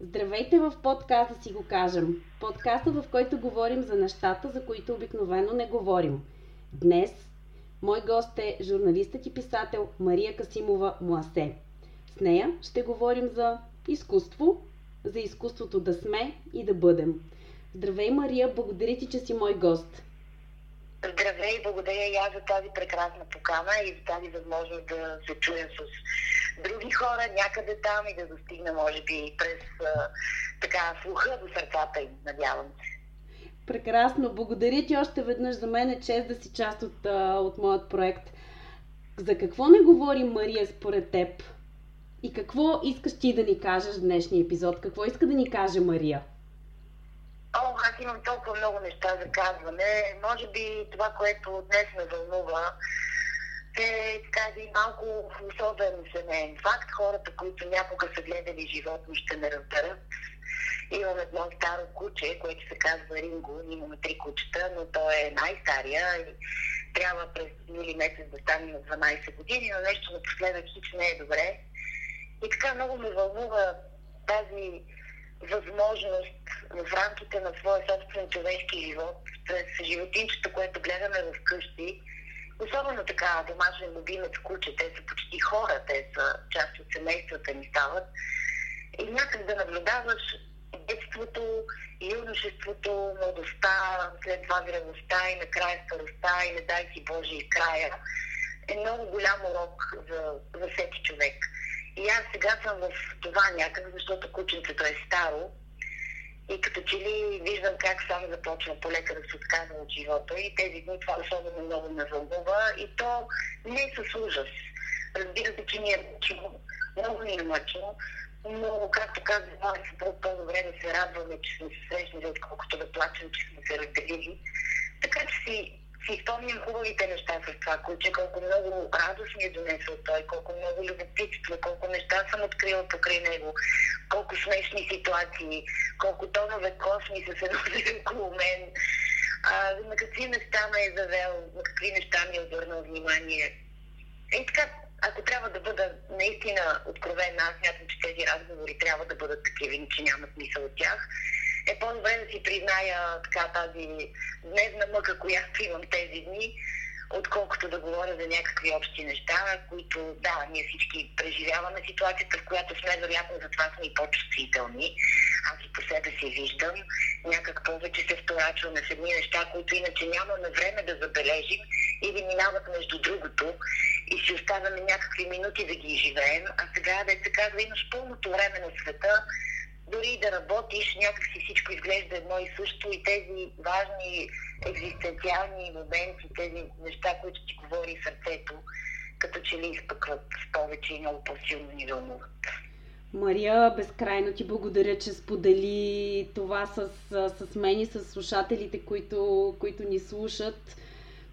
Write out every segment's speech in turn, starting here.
Здравейте в подкаста си го кажем. Подкаста, в който говорим за нещата, за които обикновено не говорим. Днес мой гост е журналистът и писател Мария Касимова Муасе. С нея ще говорим за изкуство, за изкуството да сме и да бъдем. Здравей, Мария, благодаря ти, че си мой гост. Здравей, благодаря и аз за тази прекрасна покана и за тази възможност да се чуя с други хора някъде там и да достигна, може би, през а, така слуха до сърцата им, надявам се. Прекрасно. Благодаря ти още веднъж. За мен е чест да си част от, от моят проект. За какво не говори Мария според теб? И какво искаш ти да ни кажеш в днешния епизод? Какво иска да ни каже Мария? О, аз имам толкова много неща за казване. Може би това, което днес ме вълнува, е така един малко особен семейен факт. Хората, които някога са гледали животни, ще ме разберат. Имам едно старо куче, което се казва Ринго. Имаме три кучета, но той е най-стария и трябва през юли месец да стане на 12 години, но нещо напоследък хич не е добре. И така много ме вълнува тази възможност в рамките на своя собствен човешки живот, през животинчето, което гледаме в къщи, особено така домашен любимец куче, те са почти хора, те са част от семействата ни стават, и някак да наблюдаваш детството, юношеството, младостта, след това зрелостта и накрая старостта и не дай си Боже и края, е много голям урок за, за всеки човек. И аз сега съм в това някак, защото кученцето е старо и като че ли виждам как сам започва полека да се отказва от живота и тези дни това особено много ме вълнува и то не е с ужас. Разбира се, че ми е мъчно, много ми е мъчно, но, както казах, съпруг по-добре да се радваме, че сме се срещнали, отколкото да плачем, че сме се разделили. Така че си си спомням хубавите неща с това куче, колко много радост ми е донесъл той, колко много любопитство, колко неща съм открила покрай него, колко смешни ситуации, колко тонове косми са се носили около мен, а, на какви неща ме е завел, на какви неща ми е обърнал внимание. И така, ако трябва да бъда наистина откровена, аз смятам, че тези разговори трябва да бъдат такива, че нямат мисъл от тях е по-добре да си призная така тази дневна мъка, която имам тези дни, отколкото да говоря за някакви общи неща, които, да, ние всички преживяваме ситуацията, в която сме, вероятно, затова сме и по-чувствителни. Аз и по себе си виждам, някак повече се вторачваме в едни неща, които иначе нямаме време да забележим или минават между другото и си оставяме някакви минути да ги живеем, а сега, да се казва, имаш пълното време на света, дори да работиш, някакси всичко изглежда едно и също и тези важни екзистенциални моменти, тези неща, които ти говори сърцето, като че ли изпъкват повече и много по-силно ни вълнуват. Мария, безкрайно ти благодаря, че сподели това с, с мен и с слушателите, които, които ни слушат.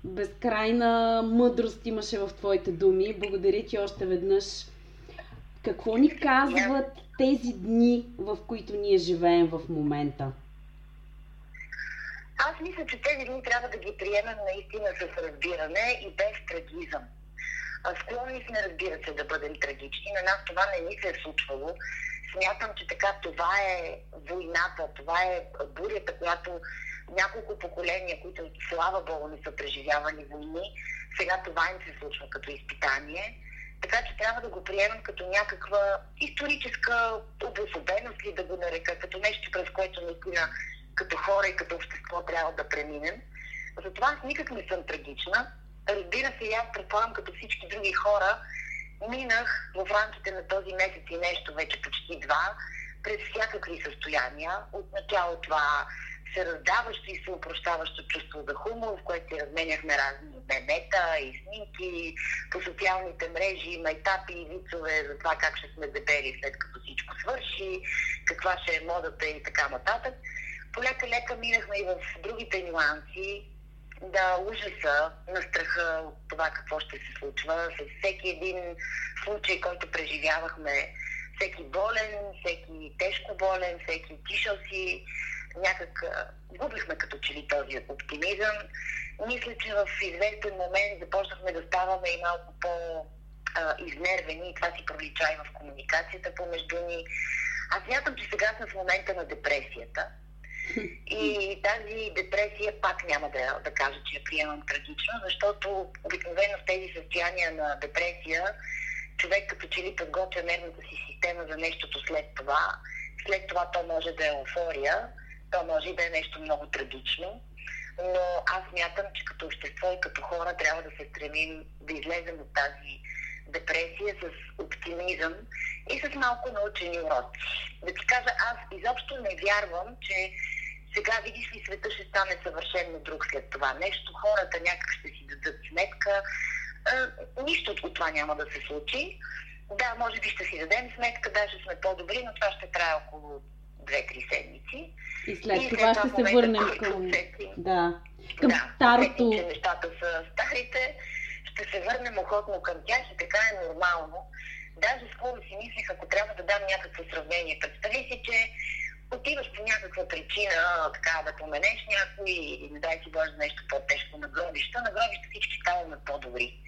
Безкрайна мъдрост имаше в твоите думи. Благодаря ти още веднъж. Какво ни казват тези дни, в които ние живеем в момента? Аз мисля, че тези дни трябва да ги приемем наистина с разбиране и без трагизъм. Склонни сме, разбира се, да бъдем трагични. На нас това не ни се е случвало. Смятам, че така това е войната, това е бурята, която няколко поколения, които слава Богу не са преживявани войни, сега това им се случва като изпитание. Така че трябва да го приемем като някаква историческа обособеност ли да го нарека, като нещо, през което наистина като хора и като общество трябва да преминем. Затова никак не съм трагична. Разбира се, аз предполагам като всички други хора, минах в рамките на този месец и нещо, вече почти два, през всякакви състояния. Отначало това се раздаващо и се упрощаващо чувство за хумор, в което си разменяхме разни мемета и снимки по социалните мрежи, майтапи и вицове за това как ще сме дебели след като всичко свърши, каква ще е модата и така нататък. Полека-лека минахме и в другите нюанси, да, ужаса на страха от това какво ще се случва. С всеки един случай, който преживявахме, всеки болен, всеки тежко болен, всеки тишъл си, някак губихме като че ли този оптимизъм. Мисля, че в известен момент започнахме да ставаме и малко по- изнервени и това си пролича и в комуникацията помежду ни. Аз смятам, че сега сме в момента на депресията. И тази депресия пак няма да, да кажа, че я приемам трагично, защото обикновено в тези състояния на депресия човек като че ли подготвя нервната си система за нещото след това. След това то може да е еуфория, то може и да е нещо много трагично. Но аз мятам, че като общество и като хора трябва да се стремим да излезем от тази депресия с оптимизъм и с малко научени уроци. Да ти кажа, аз изобщо не вярвам, че сега видиш ли света ще стане съвършенно друг след това нещо, хората някак ще си дадат сметка, нищо от това няма да се случи. Да, може би ще си дадем сметка, даже сме по-добри, но това ще трае около 2-3 седмици. И след и това ще се върнем към... Да. Към да, старото... че нещата са старите, ще се върнем охотно към тях и така е нормално. Даже скоро си мислех, ако трябва да дам някакво сравнение. Представи си, че отиваш по някаква причина, така да поменеш някой и не дай си Боже нещо по-тежко на гробища, на гробища всички ставаме по-добри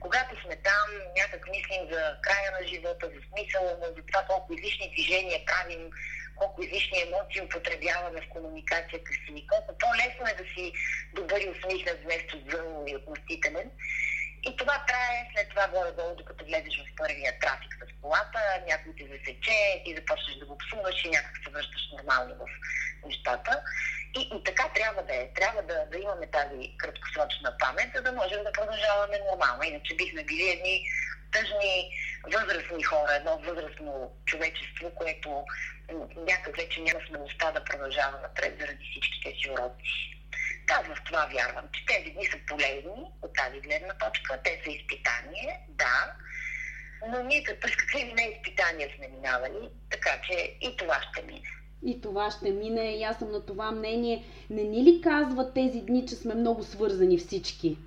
когато сме там, някак мислим за края на живота, за смисъла му, за това колко излишни движения правим, колко излишни емоции употребяваме в комуникацията си, колко по-лесно е да си добър и усмихнат вместо зъл и относителен. И това трае след това горе-долу, докато влезеш в първия трафик с колата, някой те засече, ти започнеш да го псуваш и някак се връщаш нормално в нещата. И, и така трябва да е. Трябва да, да имаме тази краткосрочна памет, за да можем да продължаваме нормално. Иначе бихме били едни тъжни възрастни хора, едно възрастно човечество, което някак вече няма смелостта да продължава напред заради всичките си уроци. Аз в това вярвам, че тези дни са полезни от тази гледна точка. Те са изпитание, да, но ние през какви не изпитания сме минавали, така че и това ще мине. И това ще мине, и аз съм на това мнение. Не ни ли казват тези дни, че сме много свързани всички?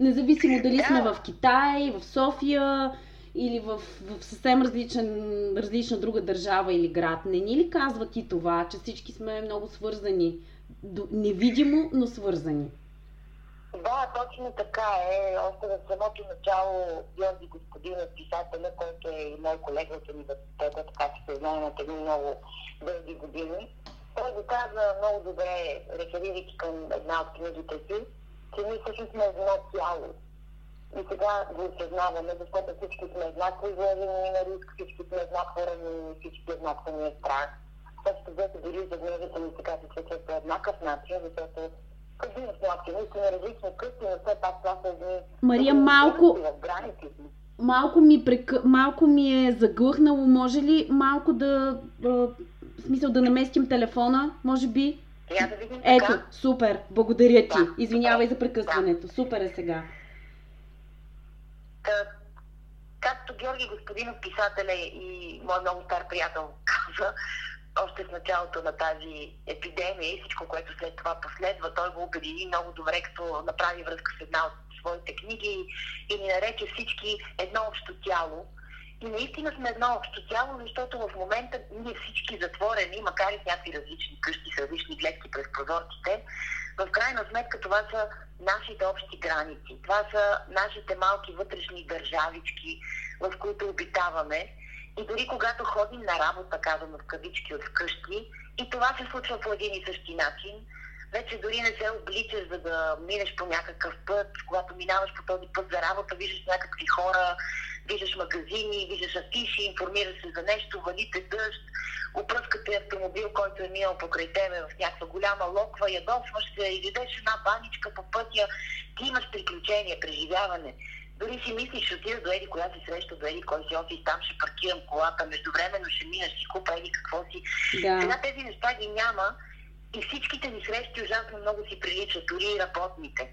Независимо дали да. сме в Китай, в София или в, в съвсем различен, различна друга държава или град. Не ни ли казват и това, че всички сме много свързани? невидимо, но свързани. Да, точно така е. Още в самото начало Георги Господинов, писателя, който е и мой колега от университета, така че се знаем от едни много дълги години, той го каза много добре, реферирайки към една от книгите си, че ние всъщност сме едно цяло. И сега го осъзнаваме, защото всички сме еднакво изложени на риск, всички сме еднакво ранени, всички еднакво ни е страх Също взето дори за гневите ми така се случва по еднакъв начин, защото къде сме активисти на различни къщи, но все пак това са едни... Мария, малко... Малко ми, прек... малко ми е заглъхнало. Може ли малко да... В смисъл да наместим телефона, може би? Я да видим Ето, супер. Благодаря ти. Да, Извинявай за прекъсването. Да. Супер е сега. Та, както Георги Господинов, писателя и мой много стар приятел каза, още в началото на тази епидемия и всичко, което след това последва. Той го обедини много добре, като направи връзка с една от своите книги и ни нарече всички едно общо тяло. И наистина сме едно общо тяло, защото в момента ние всички затворени, макар и в някакви различни къщи с различни гледки през прозорците, в крайна сметка това са нашите общи граници. Това са нашите малки вътрешни държавички, в които обитаваме и дори когато ходим на работа, казвам в кавички от вкъщи, и това се случва по един и същи начин, вече дори не се обличаш, за да минеш по някакъв път. Когато минаваш по този път за работа, виждаш някакви хора, виждаш магазини, виждаш афиши, информираш се за нещо, валите дъжд, опръскате автомобил, който е минал покрай тебе в някаква голяма локва, ядосваш се, идеш една баничка по пътя, ти имаш приключение, преживяване. Дори си мислиш, отида до Еди, коя си среща до Еди, кой си офис, там ще паркирам колата, междувременно ще мина, ще купа Еди, какво си. Да. Сега тези неща ги няма и всичките ни срещи ужасно много си приличат, дори и работните.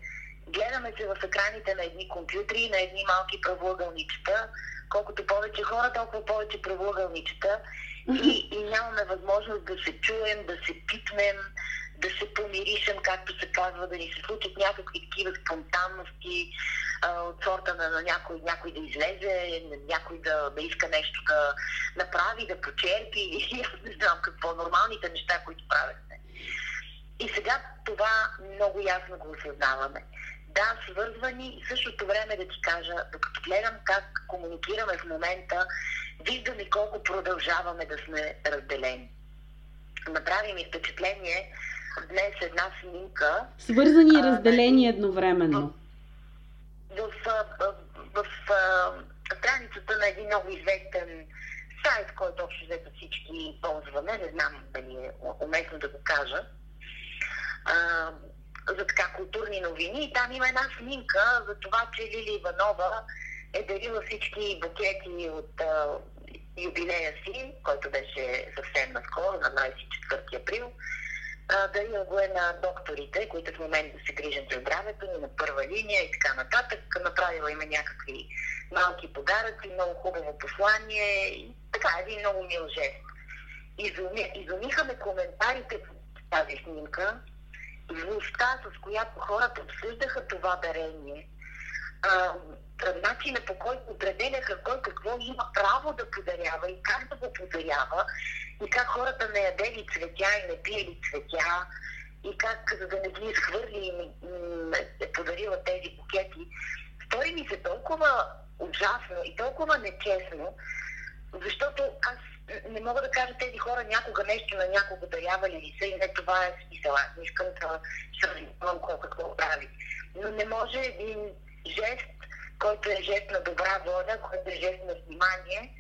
Гледаме се в екраните на едни компютри, на едни малки правоъгълничета. Колкото повече хора, толкова повече правоъгълничета. И, и нямаме възможност да се чуем, да се питнем, да се помиришем, както се казва, да ни се случат някакви такива спонтанности а, от сорта на, на някой, някой да излезе, някой да, да иска нещо да направи, да почерпи или аз не знам какво, нормалните неща, които правехме. И сега това много ясно го осъзнаваме. Да, свързвани и същото време да ти кажа, докато гледам как комуникираме в момента, виждам и колко продължаваме да сме разделени. Направи ми впечатление днес една снимка. Свързани и разделени едновременно. В, в, в, в, в страницата на един много известен сайт, който общо взето всички ползваме, не знам дали е уместно да го кажа, за така културни новини. И там има една снимка за това, че Лили Иванова е дарила всички букети от а, юбилея си, който беше съвсем наскоро, на 24 април. А, дарила го е на докторите, които в момента се грижат за здравето ни на първа линия и така нататък. Направила има някакви малки подаръци, много хубаво послание и така, един много мил жест. Изуми, изумиха ме коментарите по тази снимка, злостта, с която хората обсъждаха това дарение, а, начина по който определяха кой какво има право да подарява и как да го подарява, и как хората не ядели цветя и не пиели цветя, и как, да не ги изхвърли, е подарила тези букети. Стори ми се толкова ужасно и толкова нечестно, защото аз не мога да кажа тези хора някога нещо на някого дарявали ли са и не това е смисъл. Аз не искам да съвнявам колко какво прави. Но не може един жест, който е жест на добра воля, който е жест на внимание,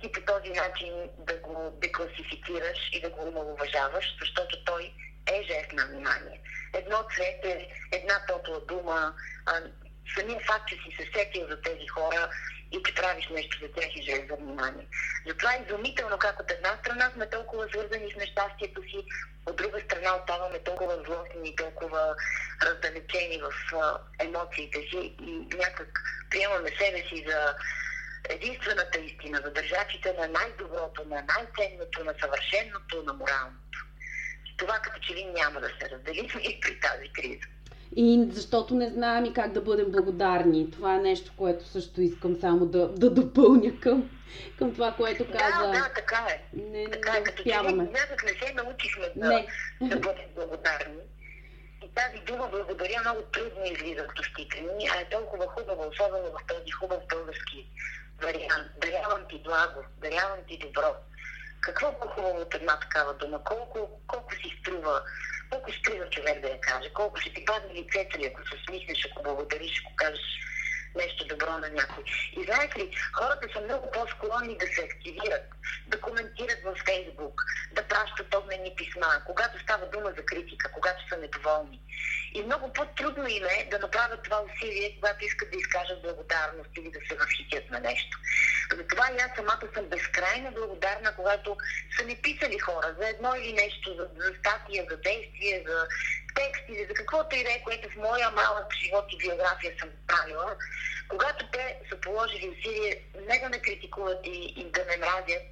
ти по този начин да го декласифицираш и да го омалуважаваш, защото той е жест на внимание. Едно цвете, една топла дума, а, самия факт, че си се сетил за тези хора, и че правиш нещо за тях и жест за внимание. Затова е изумително как от една страна сме толкова свързани с нещастието си, от друга страна оставаме толкова злостни толкова раздалечени в а, емоциите си и някак приемаме себе си за единствената истина, за държачите на най-доброто, на най-ценното, на съвършеното, на моралното. Това като че ли няма да се разделим и при тази криза. И защото не знаем и как да бъдем благодарни. Това е нещо, което също искам само да, да допълня към, към това, което каза. Да, да, така е. Не, така е, като успяваме. някак не се научихме да, не. да бъдем благодарни. И тази дума благодаря много трудно излиза от устите ми, а е толкова хубава, особено в този хубав български вариант. Дарявам ти благо, дарявам ти добро. Какво по-хубаво от една такава дума? Колко, колко си струва колко струва човек да я каже, колко ще ти падне лицето ли, ако се смислиш, ако благодариш, ако кажеш нещо добро на някой. И знаете ли, хората са много по-склонни да се активират, да коментират във Фейсбук, да пращат огнени писма, когато става дума за критика, когато са недоволни. И много по-трудно им е да направят това усилие, когато искат да изкажат благодарност или да се възхитят на нещо. Затова и аз самата съм безкрайно благодарна, когато са ми писали хора за едно или нещо, за, за статия, за действие, за текст или за каквото и да е, което в моя малък живот и биография съм правила, когато те са положили усилие не да ме критикуват и, и да ме мразят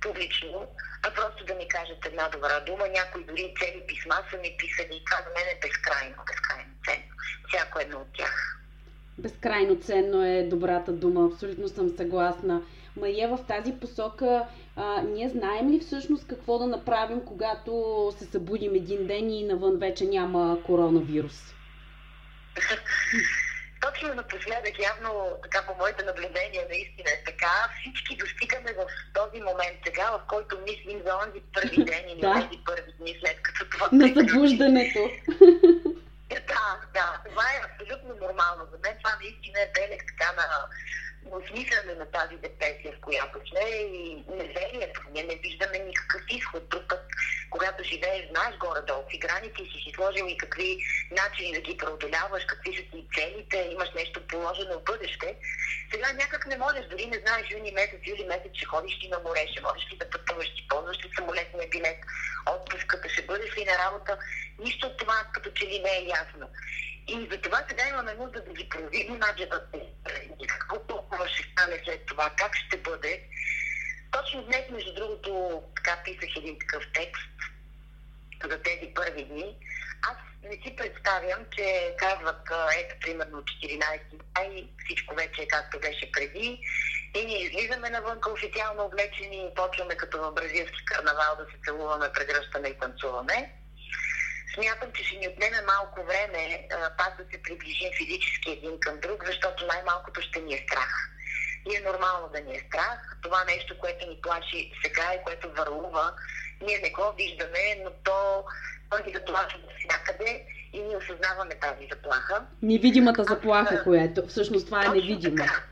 публично, а просто да ми кажат една добра дума. Някои дори цели писма са ми писали и това за мен е безкрайно, безкрайно ценно. Всяко едно от тях. Безкрайно ценно е добрата дума, абсолютно съм съгласна. Мария, в тази посока, а, ние знаем ли всъщност какво да направим, когато се събудим един ден и навън вече няма коронавирус? Точно напоследък, явно така по моите наблюдения, наистина е така. Всички достигаме в този момент сега, в който мислим за онзи първи ден или да. тези първи дни след като това На събуждането. да, да. Това е абсолютно нормално. За мен това наистина е белег така на осмисляне на тази депресия, в която сме и неверието. Ние не виждаме никакъв изход. Друг път, когато живееш, знаеш горе-долу си граници, си си сложил и какви начини да ги преодоляваш, какви са ти целите, имаш нещо положено в бъдеще. Сега някак не можеш, дори не знаеш юни месец, юли месец, ще ходиш ли на море, ще можеш ли да пътуваш, ще ползваш ли самолетния билет, отпуската, ще бъдеш ли на работа. Нищо от това като че ли не е ясно. И за това сега имаме нужда да ги проверим наджебата и какво толкова ще стане след това, как ще бъде. Точно днес, между другото, така писах един такъв текст за тези първи дни. Аз не си представям, че казват, ето, примерно 14 май, всичко вече е както беше преди, и ние излизаме навънка официално облечени и почваме като в бразилски карнавал да се целуваме, прегръщаме и танцуваме. Смятам, че ще ни отнеме малко време пак да се приближим физически един към друг, защото най-малкото ще ни е страх. и е нормално да ни е страх. Това нещо, което ни плаши сега и което върлува, ние не го виждаме, но то първи заплаха до всякъде и ние осъзнаваме тази заплаха. Невидимата заплаха, а, която всъщност това е невидима. Така.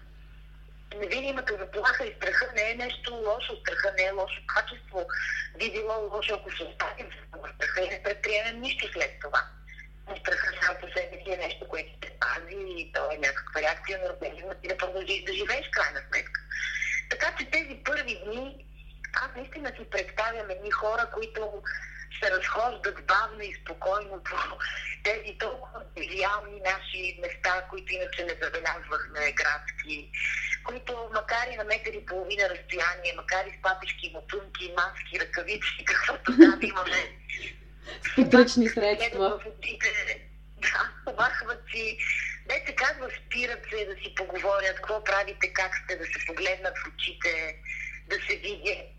Невидимата заплаха и страха не е нещо лошо, страха не е лошо качество. Би било лошо, ако се оставим в страха и не предприемем нищо след това. Страха сам по себе си е нещо, което те пази и то е някаква реакция на организма ти да продължиш да живееш крайна сметка. Така че тези първи дни аз наистина си представям едни хора, които се разхождат бавно и спокойно по тези толкова идеални наши места, които иначе не забелязвахме градски, които макар и на метър и половина разстояние, макар и с папички, мотунки, маски, ръкавици, каквото там имаме. Подръчни средства. Да, помахват си. Не се казва, спират се да си поговорят, какво правите, как сте, да се погледнат в очите, да се видят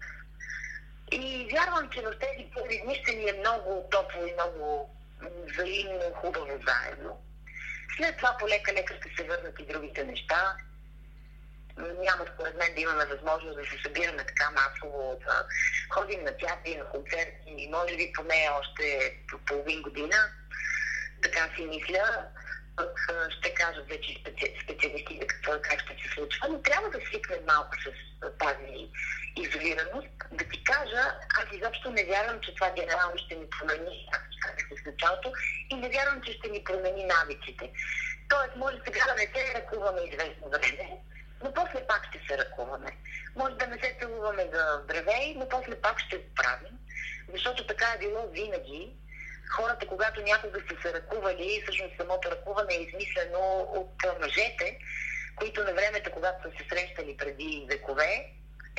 и вярвам, че в тези първи дни ще ни е много топло и много взаимно хубаво заедно. След това полека-лека ще се върнат и другите неща. Няма според мен да имаме възможност да се събираме така масово, да ходим на театри, на концерти, може би поне още по половин година. Така си мисля. Пък ще кажат вече специалистите какво как ще се случва, но трябва да свикнем малко с тази изолираност. Да ти кажа, аз изобщо не вярвам, че това генерално ще ни промени, както казах в началото, и не вярвам, че ще ни промени навиците. Тоест, може сега да не се ръкуваме известно време, но после пак ще се ръкуваме. Може да не се целуваме за здравей, но после пак ще го правим, защото така е било винаги. Хората, когато някога са се ръкували, всъщност самото ръкуване е измислено от мъжете, които на времето, когато са се срещали преди векове,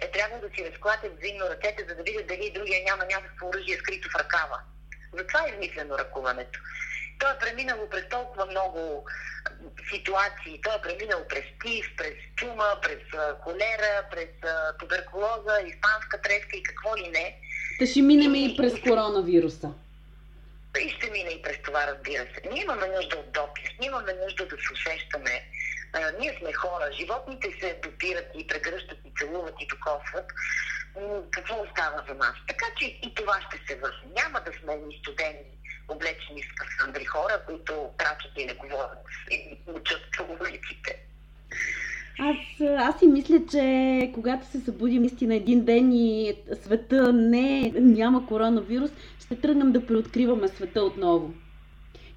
е трябвало да си разклатят взаимно ръцете, за да видят дали другия няма някакво оръжие скрито в ръкава. Затова е измислено ръкуването. То е преминало през толкова много ситуации. Той е преминал през тиф, през чума, през холера, през туберкулоза, испанска треска и какво ли не. Та ще минем и, и през коронавируса. И ще мине и през това, разбира се. Ние имаме нужда от допис, ние имаме нужда да се усещаме а, ние сме хора, животните се допират и прегръщат и целуват и докосват. Какво остава за нас? Така че и това ще се върши. Няма да сме ни студени, облечени с касандри хора, които трачат и не говорят и учат по улиците. Аз, аз си мисля, че когато се събудим наистина един ден и света не, няма коронавирус, ще тръгнем да преоткриваме света отново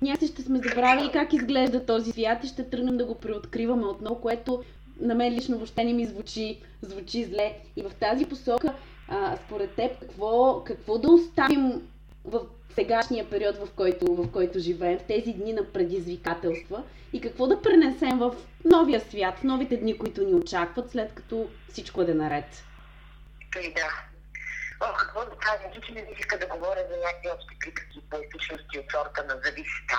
някакси ще сме забравили как изглежда този свят и ще тръгнем да го преоткриваме отново, което на мен лично въобще не ми звучи, звучи зле. И в тази посока, а, според теб, какво, какво да оставим в сегашния период, в който, в който живеем, в тези дни на предизвикателства и какво да пренесем в новия свят, в новите дни, които ни очакват, след като всичко е наред? Тъй да, О, какво да кажа, че не иска да говоря за някакви общи приказки по личности от сорта на зависта,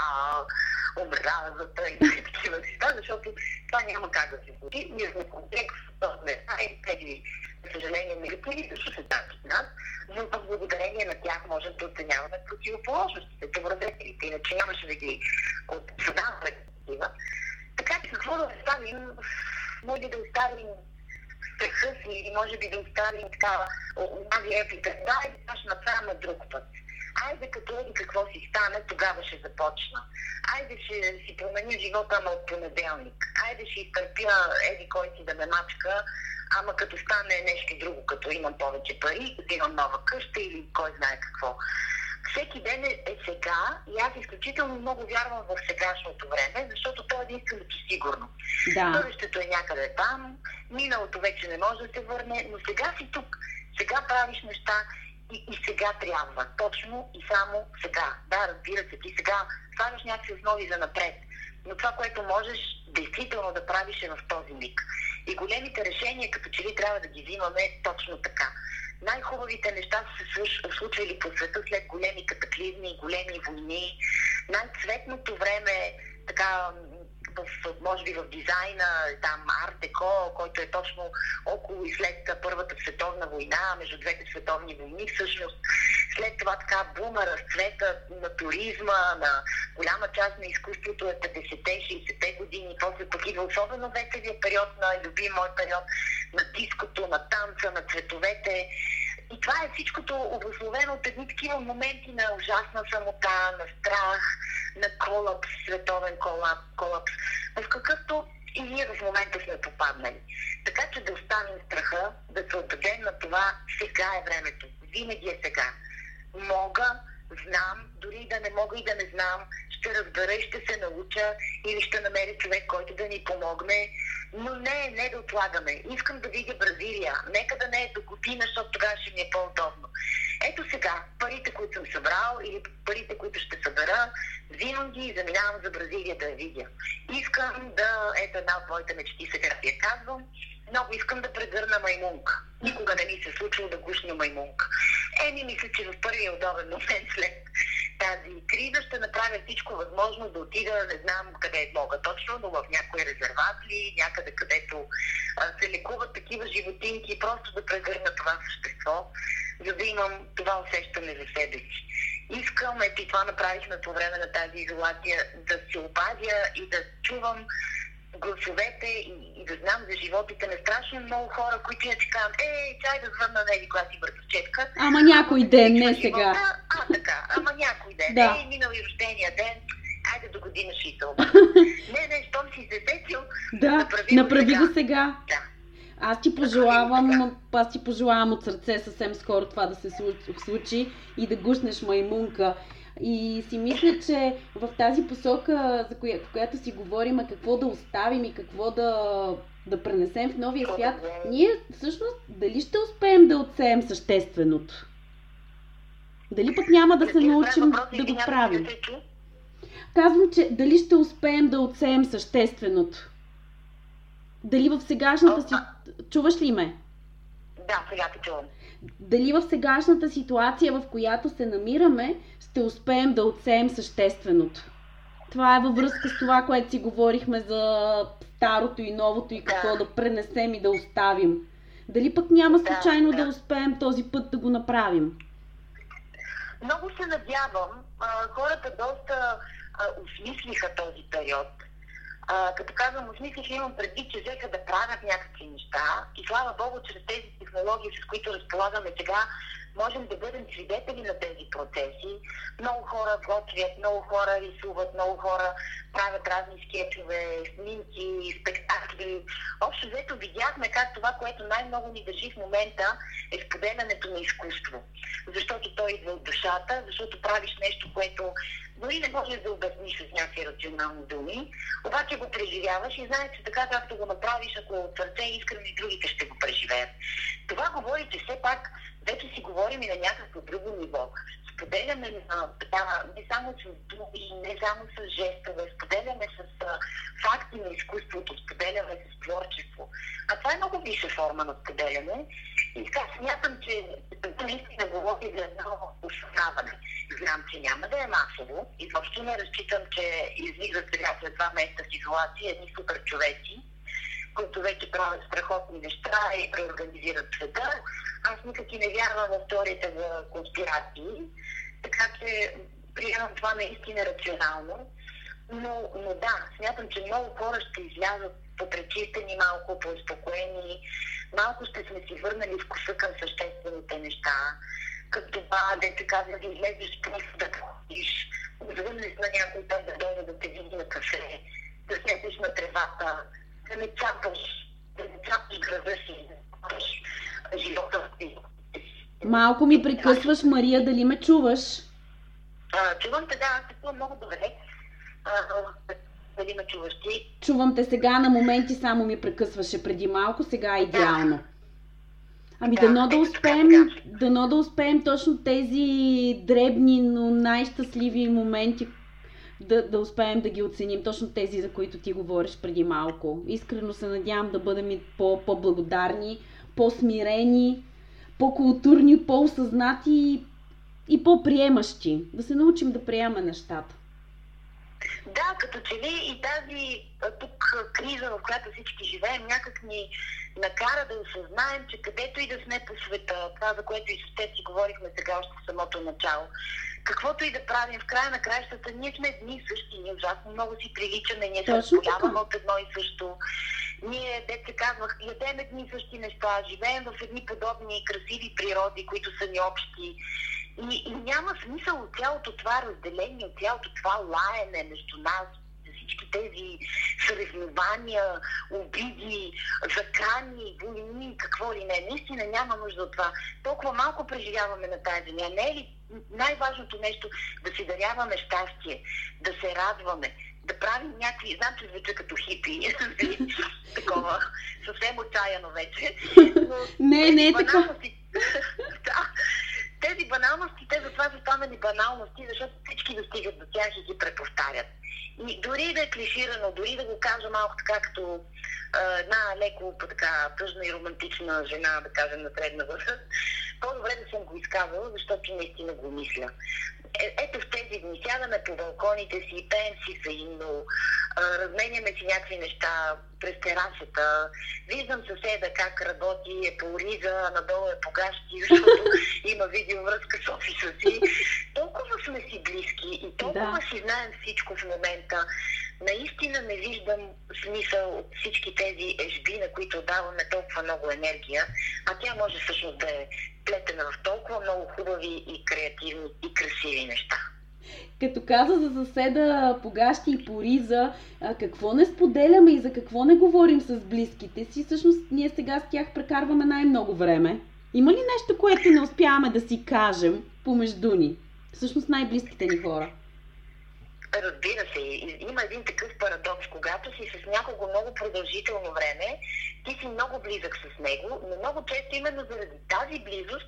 омразата и такива неща, защото това няма как да се случи. Ние сме комплекс, сме и тези, за съжаление, негативи също се тази нас, но пък благодарение на тях можем да оценяваме противоположностите, добродетелите, иначе нямаше да ги отсъдаваме такива. Така че какво да оставим, може да оставим страха си и може би да оставим така тази реплика. Да, това ще направим друг път. Айде като еди какво си стане, тогава ще започна. Айде ще си променя живота, ама от понеделник. Айде ще изтърпя еди кой си да ме мачка, ама като стане нещо друго, като имам повече пари, като имам нова къща или кой знае какво всеки ден е, е сега и аз изключително много вярвам в сегашното време, защото то е единственото сигурно. Да. Бъдещето е някъде там, миналото вече не може да се върне, но сега си тук. Сега правиш неща и, и сега трябва. Точно и само сега. Да, разбира се, ти сега слагаш някакви основи за напред. Но това, което можеш действително да правиш е в този миг. И големите решения, като че ли трябва да ги взимаме точно така най-хубавите неща са се случвали по света след големи катаклизми, големи войни. Най-цветното време, така, в, може би в дизайна, там арт-деко, който е точно около и след Първата световна война, между двете световни войни, всъщност след това така бума разцвета на туризма, на голяма част на изкуството е 50-те, 60-те години, после пък идва особено веселия период на любим мой период на диското, на танца, на цветовете. И това е всичкото обословено от едни такива моменти на ужасна самота, на страх, на колапс, световен колапс, колапс в какъвто и ние в момента сме попаднали. Така че да оставим страха, да се отдадем на това, сега е времето. Винаги е сега. Мога, знам, дори да не мога и да не знам, ще разбера и ще се науча или ще намеря човек, който да ни помогне. Но не, не да отлагаме. Искам да видя Бразилия. Нека да не е до година, защото тогава ще ми е по-удобно. Ето сега, парите, които съм събрал или парите, които ще събера, взимам ги и заминавам за Бразилия да я видя. Искам да, ето една от моите мечти, сега ви я казвам, много искам да прегърна маймунка. Никога не ми се е случило да гушна маймунка. Еми, мисля, че в първия удобен момент след тази криза ще направя всичко възможно да отида, не знам къде мога точно, но в някой резерват някъде където се лекуват такива животинки, просто да прегърна това същество, за да имам това усещане за себе си. Искам, ето и това направихме по време на тази изолация, да се обадя и да чувам гласовете и, и да знам за животите на страшно много хора, които я така, ей, чай да звънна на еди класи братовчетка. Ама някой ден, не сега. А, така, ама някой ден. Да. Ей, минал и рождения ден, айде до година ще Не, не, щом си се сетил, Да, направи, направи го го сега. Да. Аз ти пожелавам, аз ти пожелавам от сърце съвсем скоро това да се случи- случи и да гушнеш маймунка. И си мисля, че в тази посока, за коя, която си говорим, а какво да оставим и какво да, да пренесем в новия свят, ние всъщност дали ще успеем да отсеем същественото? Дали пък няма да се Разбира научим да го правим? се. Казвам, че дали ще успеем да отсеем същественото? Дали в сегашната си... Чуваш ли ме? Да, сега те чувам. Дали в сегашната ситуация, в която се намираме, ще успеем да отсеем същественото? Това е във връзка с това, което си говорихме за старото и новото и какво Да. да пренесем и да оставим. Дали пък няма Да, случайно да, да. успеем този път да го направим? Много се надявам. А, хората доста а, осмислиха този период. А, като казвам осмислиха, имам предвид, че взеха да правят някакви неща и слава Богу, чрез тези технологии, с които разполагаме сега, можем да бъдем свидетели на тези процеси. Много хора готвят, много хора рисуват, много хора правят разни скетчове, снимки, спектакли. Общо взето видяхме как това, което най-много ни държи в момента е споделянето на изкуство. Защото той идва от душата, защото правиш нещо, което дори не можеш да обясниш с някакви рационални думи, обаче го преживяваш и знаеш, че така както го направиш, ако от сърце искрено и другите ще го преживеят. Това говори, че все пак вече си говорим и на някакво друго ниво. Споделяме на, така, не само с думи, не само с жестове, споделяме с а, факти на изкуството, споделяме с творчество. А това е много висша форма на споделяне. И така смятам, че наистина говори за едно осъзнаване. Знам, че няма да е масово. И въобще не разчитам, че излизат сега след два месеца в изолация едни супер човеци, които вече правят страхотни неща и преорганизират света. Аз никак и не вярвам в теориите за конспирации, така че приемам това наистина рационално. Но, но да, смятам, че много хора ще излязат попречистени малко, по-успокоени, малко ще сме си върнали вкуса към съществените неща, като това, да се казва, да излезеш просто да ходиш, звъннеш на някой там да дойде да те види на кафе, да седиш на тревата, да не чакаш, да не чакаш града си, живота си. Малко ми прекъсваш, Мария, дали ме чуваш? А, чувам те, да, аз те чувам много добре. А, дали ме чуваш ти? Чувам те сега, на моменти само ми прекъсваше преди малко, сега е идеално. Ами Да, дано да успеем, дано да успеем точно тези дребни, но най-щастливи моменти да, да успеем да ги оценим, точно тези, за които ти говориш преди малко. Искрено се надявам да бъдем и по, по-благодарни, по-смирени, по-културни, по-осъзнати и по-приемащи. Да се научим да приемаме нещата. Да, като че ли и тази тук криза, в която всички живеем, някак ни накара да осъзнаем, че където и да сме по света, това за което и с теб си говорихме сега още в самото начало, каквото и да правим, в края на краищата, ние сме едни и същи, ние ужасно много си приличаме, ние се разполяваме от едно и също. Ние, деца казвах, ядем едни и същи неща, живеем в едни подобни красиви природи, които са ни общи. И, и няма смисъл от цялото това разделение, от цялото това лаене между нас, всички тези съревнования, обиди, закани, войни, какво ли не. Наистина няма нужда от това. Толкова малко преживяваме на тази земя. Не е ли най-важното нещо да си даряваме щастие, да се радваме, да правим някакви, знам, че звуча като хипи, такова, съвсем отчаяно вече. Но не, не е така. да, тези баналности, те затова са станали баналности, защото всички достигат до тях и ги преповтарят. Дори да е клиширано, дори да го кажа малко така като а, една леко така тъжна и романтична жена, да кажем, на средна възраст, по-добре да съм го изказала, защото наистина го мисля. Е, ето в тези дни сядаме по балконите си, пеем си взаимно, разменяме си някакви неща през терасата, виждам съседа как работи, е по риза, надолу е по гащи, защото има видеовръзка с офиса си. Толкова сме си близки и толкова да. си знаем всичко в момента. Наистина не виждам смисъл от всички тези ежби, на които даваме толкова много енергия, а тя може всъщност да е плетена в толкова много хубави и креативни и красиви неща. Като каза за съседа по гащи и по риза, какво не споделяме и за какво не говорим с близките си, всъщност ние сега с тях прекарваме най-много време. Има ли нещо, което не успяваме да си кажем помежду ни? Всъщност най-близките ни хора. Разбира се, има един такъв парадокс. Когато си с някого много продължително време, ти си много близък с него, но много често именно заради тази близост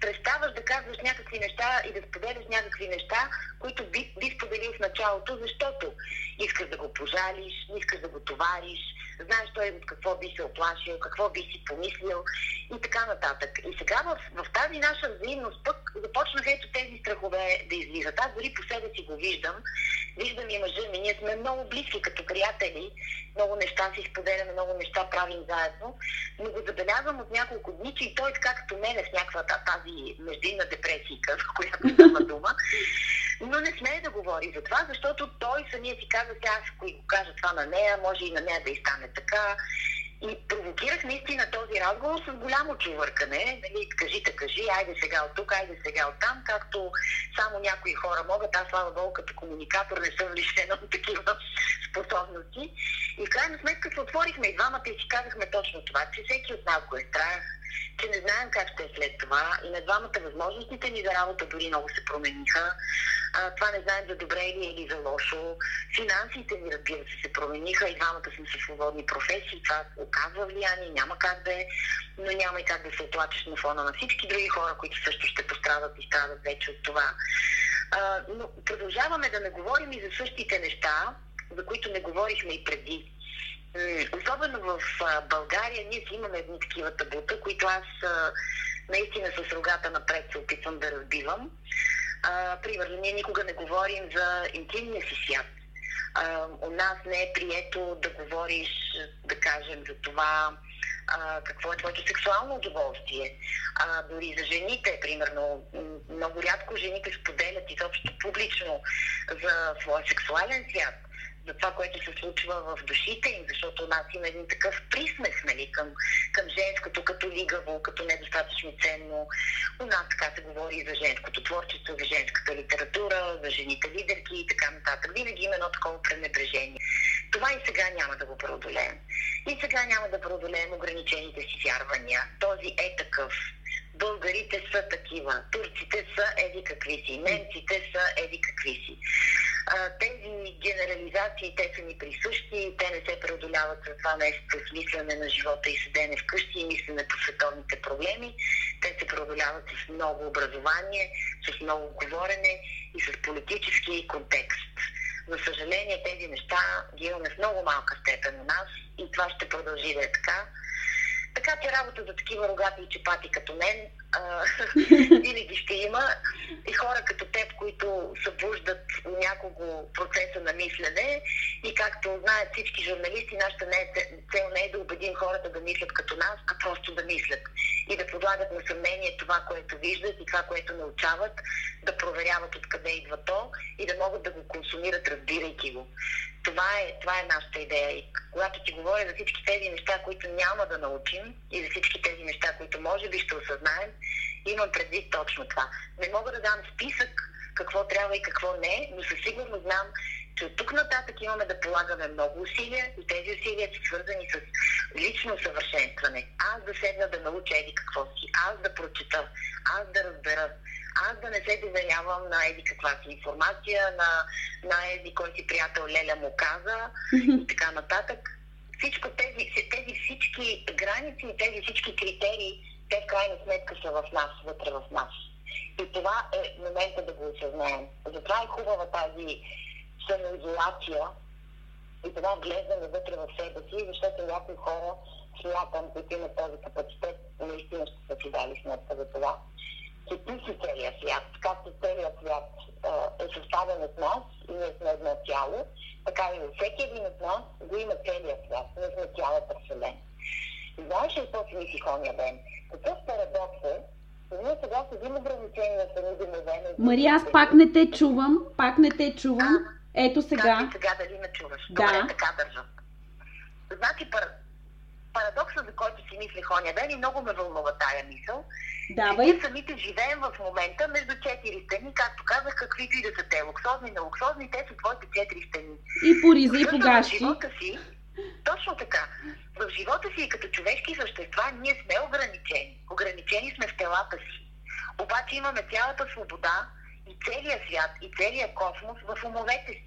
преставаш да казваш някакви неща и да споделяш някакви неща, които би, би споделил в началото, защото искаш да го пожалиш, искаш да го товариш, знаеш той от какво би се оплашил, какво би си помислил и така нататък. И сега в, в тази наша взаимност пък започнаха ето тези страхове да излизат. Аз дори по себе си го виждам. Виждам и мъжа ми. Ние сме много близки като приятели. Много неща си споделяме, много неща правим заедно. Но го забелязвам от няколко дни, че и той така като мене в някаква тази междинна депресия, в която става дума. Но не смее да говори за това, защото той самия си каза, сега ако го кажа това на нея, може и на нея да и стане така. И провокирах наистина този разговор с голямо чувъркане. Нали, кажите, кажи, айде сега от тук, айде сега от там, както само някои хора могат. Аз, слава Богу, като комуникатор не съм лишена от такива способности. И в крайна сметка се отворихме и двамата и си казахме точно това, че всеки от нас го е страх, че не знаем как ще е след това и на двамата възможностите ни за работа дори много се промениха. А, това не знаем за добре или, или за лошо. Финансите ни, разбира се, се промениха и двамата сме с свободни професии. Това оказва влияние, няма как да е, но няма и как да се отлачиш на фона на всички други хора, които също ще пострадат и страдат вече от това. А, но продължаваме да не говорим и за същите неща, за които не говорихме и преди. Особено в България ние си имаме едни такива табута, които аз наистина с рогата напред се опитвам да разбивам. Примерно, ние никога не говорим за интимния си свят. А, у нас не е прието да говориш, да кажем, за това какво е твоето сексуално удоволствие. А, дори за жените, примерно, много рядко жените споделят изобщо публично за своя сексуален свят за това, което се случва в душите им, защото у нас има един такъв присмех нали, към, към женското като лигаво, като недостатъчно ценно. У нас така се говори за женското творчество, за женската литература, за жените лидерки и така нататък. Винаги има едно такова пренебрежение. Това и сега няма да го преодолеем. И сега няма да преодолеем ограничените си вярвания. Този е такъв. Българите са такива, турците са еди какви си, немците са еди какви си а, тези генерализации, те са ни присъщи, те не се преодоляват с това нещо с мислене на живота и седене вкъщи и мислене по световните проблеми. Те се преодоляват с много образование, с много говорене и с политически контекст. За съжаление, тези неща ги имаме в много малка степен у нас и това ще продължи да е така. Така че работа за такива рогати чепати като мен а, винаги ще има и хора като теб, които събуждат някого процеса на мислене И както знаят всички журналисти, нашата не е, цел не е да убедим хората да мислят като нас, а просто да мислят. И да подлагат на съмнение това, което виждат и това, което научават, да проверяват откъде идва то и да могат да го консумират, разбирайки го. Това е, това е нашата идея. И когато ти говоря за всички тези неща, които няма да научим и за всички тези неща, които може би ще осъзнаем, имам предвид точно това. Не мога да дам списък какво трябва и какво не, но със сигурност знам, че от тук нататък имаме да полагаме много усилия и тези усилия са свързани с лично съвършенстване. Аз да седна да науча еди какво си, аз да прочета, аз да разбера, аз да не се доверявам на еди каква си информация, на, на еди кой си приятел Леля му каза и така нататък. Всичко тези, тези всички граници и тези всички критерии, те в крайна сметка са в нас, вътре в нас. И това е момента да го осъзнаем. Затова е хубава тази самоизолация и това гледане вътре в себе си, защото някои хора смятам, които имат този капацитет, наистина ще са си дали сметка за това, че ти си целият свят. Както целият свят е съставен от нас и ние сме едно тяло, така и във всеки един от нас го има целият свят. Ние сме цялата вселена. Знаеш ли какво си мислих ония ден? Какъв парадокс е, ние сега седим ограничени на сами домове. Мария, аз пак не те чувам, пак не те чувам. Ето сега. Как сега дали ме чуваш? Да. Добре, така държа. Значи, пар... парадокса, за който си мислех оня ден и много ме вълнува тая мисъл, Давай. ние самите живеем в момента между четири стени, както казах, каквито и да са те, луксозни, на луксозни, те са твоите четири стени. И по риза, и по гащи. живота си, точно така. В живота си като човешки същества ние сме ограничени. Ограничени сме в телата си. Обаче имаме цялата свобода и целият свят, и целият космос в умовете си.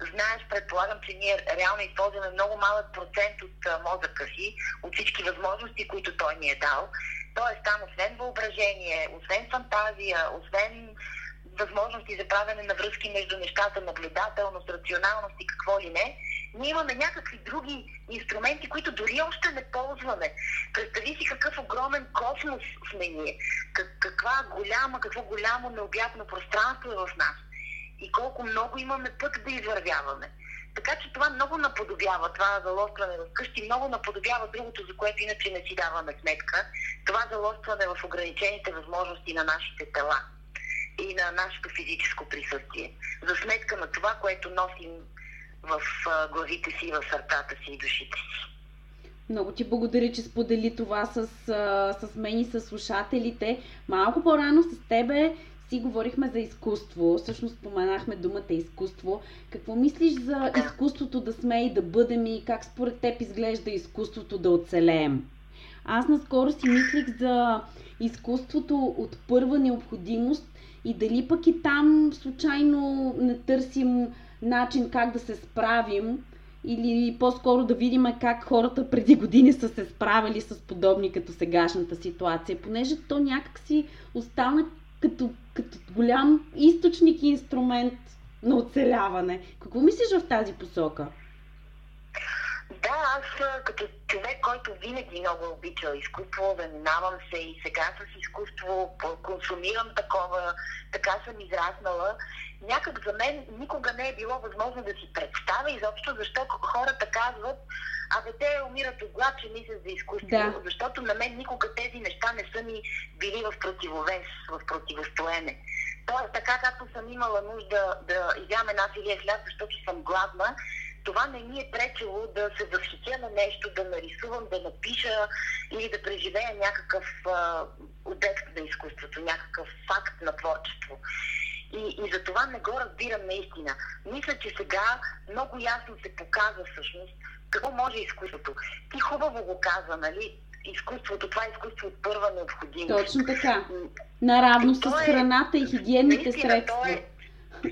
Знаеш, предполагам, че ние реално използваме много малък процент от мозъка си, от всички възможности, които той ни е дал. Тоест там, освен въображение, освен фантазия, освен възможности за правене на връзки между нещата, наблюдателност, рационалност и какво ли не, ние имаме някакви други инструменти, които дори още не ползваме. Представи си какъв огромен космос сме ние, как, каква голяма, какво голямо необятно пространство е в нас и колко много имаме път да извървяваме. Така че това много наподобява, това залостване в къщи, много наподобява другото, за което иначе не си даваме сметка. Това залостване в ограничените възможности на нашите тела и на нашето физическо присъствие. За сметка на това, което носим в главите си, в сърцата си и душите си. Много ти благодаря, че сподели това с, с мен и с слушателите. Малко по-рано с тебе си говорихме за изкуство. Всъщност споменахме думата изкуство. Какво мислиш за изкуството да сме и да бъдем и как според теб изглежда изкуството да оцелеем? Аз наскоро си мислих за изкуството от първа необходимост и дали пък и там случайно не търсим начин как да се справим или по-скоро да видим как хората преди години са се справили с подобни като сегашната ситуация, понеже то някак си остана като, като голям източник и инструмент на оцеляване. Какво мислиш в тази посока? Да, аз като човек, който винаги много обичал изкуство, занимавам се и сега с изкуство, консумирам такова, така съм израснала. Някак за мен никога не е било възможно да си представя изобщо защо хората казват, абе те умират от глад, че мислят за изкуство. Да. Защото на мен никога тези неща не са ми били в противовес, в противостоене. Тоест, така както съм имала нужда да изям една филия хляб, защото съм гладна, това не ми е пречело да се възхитя на нещо, да нарисувам, да напиша или да преживея някакъв а, обект на изкуството, някакъв факт на творчество. И, и за това не го разбирам наистина. Мисля, че сега много ясно се показва всъщност какво може изкуството. Ти хубаво го каза, нали? Изкуството, това е изкуство от първа необходимост. Точно така. Наравно с е храната и хигиенните средства. То е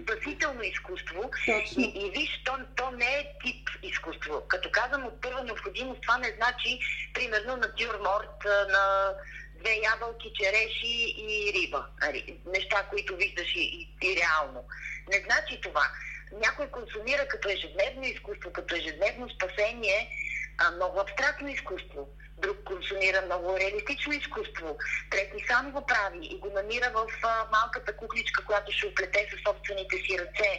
спасително изкуство. И, и виж, то, то не е тип изкуство. Като казвам от първа необходимост, това не значи, примерно, натюрморт на две ябълки, череши и риба. Неща, които виждаш и, и реално. Не значи това. Някой консумира като ежедневно изкуство, като ежедневно спасение, а, много абстрактно изкуство друг консумира много реалистично изкуство, трети сам го прави и го намира в а, малката кукличка, която ще оплете със собствените си ръце.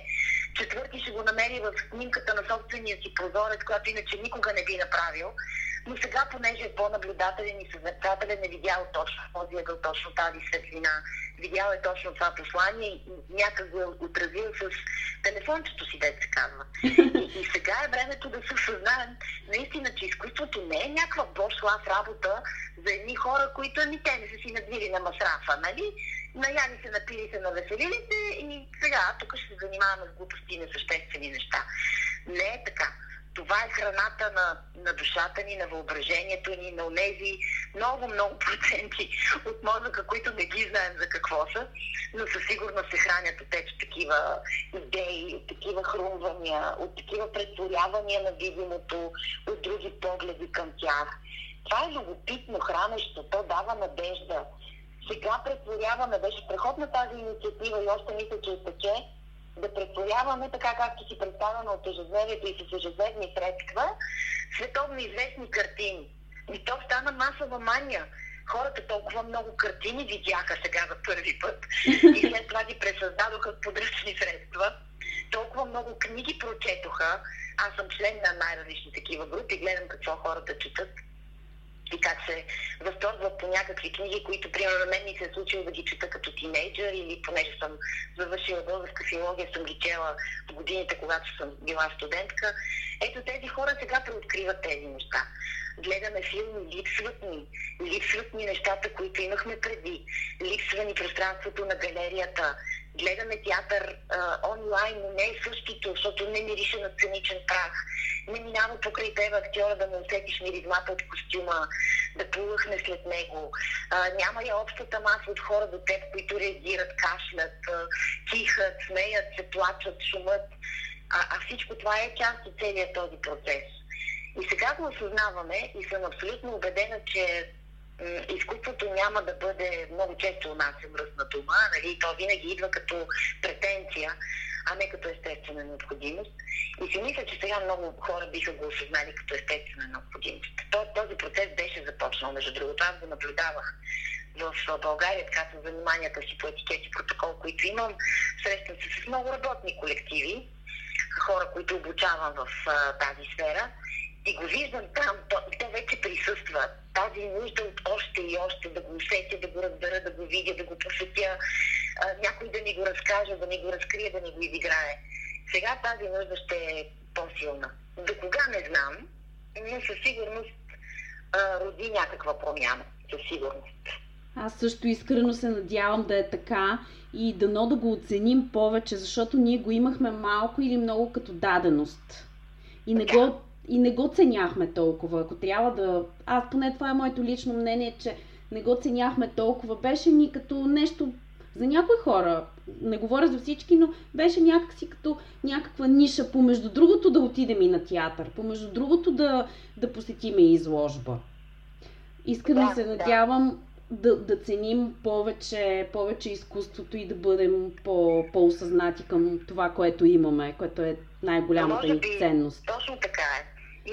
четвърти ще го намери в снимката на собствения си прозорец, която иначе никога не би направил. Но сега, понеже е по-наблюдателен и съзнателен, е видял точно този ъгъл, точно тази светлина, видял е точно това послание и някак го е отразил с телефончето си, дете казва. И, и сега е времето да се осъзнаем наистина, че изкуството не е някаква бошлав работа за едни хора, които ни те не са си надвили на масрафа, нали? Наяли се, напили се, навеселили се и сега тук ще се занимаваме с глупости и несъществени неща. Не е така това е храната на, на душата ни, на въображението ни, на тези много, много проценти от мозъка, които не ги знаем за какво са, но със сигурност се хранят от тези такива идеи, от такива хрумвания, от такива претворявания на видимото, от други погледи към тях. Това е любопитно хранещо, то дава надежда. Сега претворяваме, беше преходна тази инициатива и още мисля, че е тече, да претворяваме така, както си представяме от ежедневието и с ежедневни средства, световно известни картини. И то стана масова мания. Хората толкова много картини видяха сега за първи път и след това ги пресъздадоха подръчни средства. Толкова много книги прочетоха. Аз съм член на най-различни такива групи, гледам какво хората четат се възторгват по някакви книги, които, примерно, мен ми се е случило да ги чета като тинейджър или понеже съм завършила българска филология, съм ги чела в годините, когато съм била студентка. Ето тези хора сега преоткриват тези неща. Гледаме филми, липсват ни. Липсват ни нещата, които имахме преди. Липсва ни пространството на галерията гледаме театър а, онлайн, но не е същото, защото не мирише на сценичен прах. Не минава покрай тебе актьора да му усетиш миризмата от костюма, да плъхне след него. А, няма и общата маса от хора до теб, които реагират, кашлят, а, тихат, смеят, се плачат, шумът. А, а всичко това е част от целият този процес. И сега го осъзнаваме и съм абсолютно убедена, че изкуството няма да бъде много често у нас е мръсна дума, нали? то винаги идва като претенция, а не като естествена необходимост. И си мисля, че сега много хора биха го осъзнали като естествена необходимост. Този процес беше започнал, между другото, аз го наблюдавах в България, така с заниманията си по етикет и протокол, които имам, срещам се с много работни колективи, хора, които обучавам в а, тази сфера и го виждам там, то, то вече присъства. Тази нужда от още и още да го усетя, да го разбера, да го видя, да го посетя, а, някой да ни го разкаже, да ни го разкрие, да ни го изиграе. Сега тази нужда ще е по-силна. До кога не знам, но със сигурност а, роди някаква промяна. Със сигурност. Аз също искрено се надявам да е така и дано да го оценим повече, защото ние го имахме малко или много като даденост. И не го и не го ценяхме толкова. Ако трябва да... Аз поне това е моето лично мнение, че не го ценяхме толкова. Беше ни като нещо за някои хора, не говоря за всички, но беше някакси като някаква ниша, помежду другото да отидем и на театър, помежду другото да, да посетиме изложба. Искрено да, се надявам да, да ценим повече, повече изкуството и да бъдем по, по-осъзнати към това, което имаме, което е най-голямата ни ценност. Точно така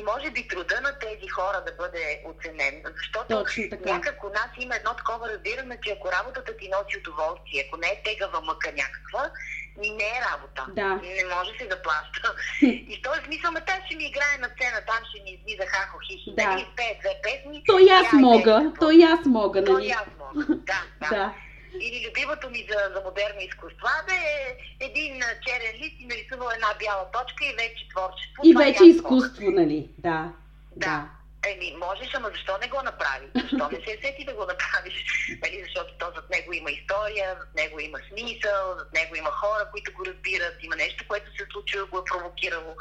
и може би труда на тези хора да бъде оценен. Защото някак у нас има едно такова разбиране, че ако работата ти носи удоволствие, ако не е тегава мъка някаква, ми не е работа. Да. Не може се да плаща. и в този смисъл, ме ще ми играе на сцена, там ще ми излиза хахо хихи, да. да изпее две песни. То и аз мога, то и аз мога, нали? То и аз мога, да, да. да. Или любимото ми за, за модерно изкуство, да е един черен лист и нарисувал една бяла точка и вече творчество. И вече изкуство, мога. нали? Да. Да. да. Еми, можеш, ама защо не го направи? Защо не се сети да го направиш? Нали, защото то зад него има история, зад него има смисъл, зад него има хора, които го разбират, има нещо, което се е случило, го е провокирало.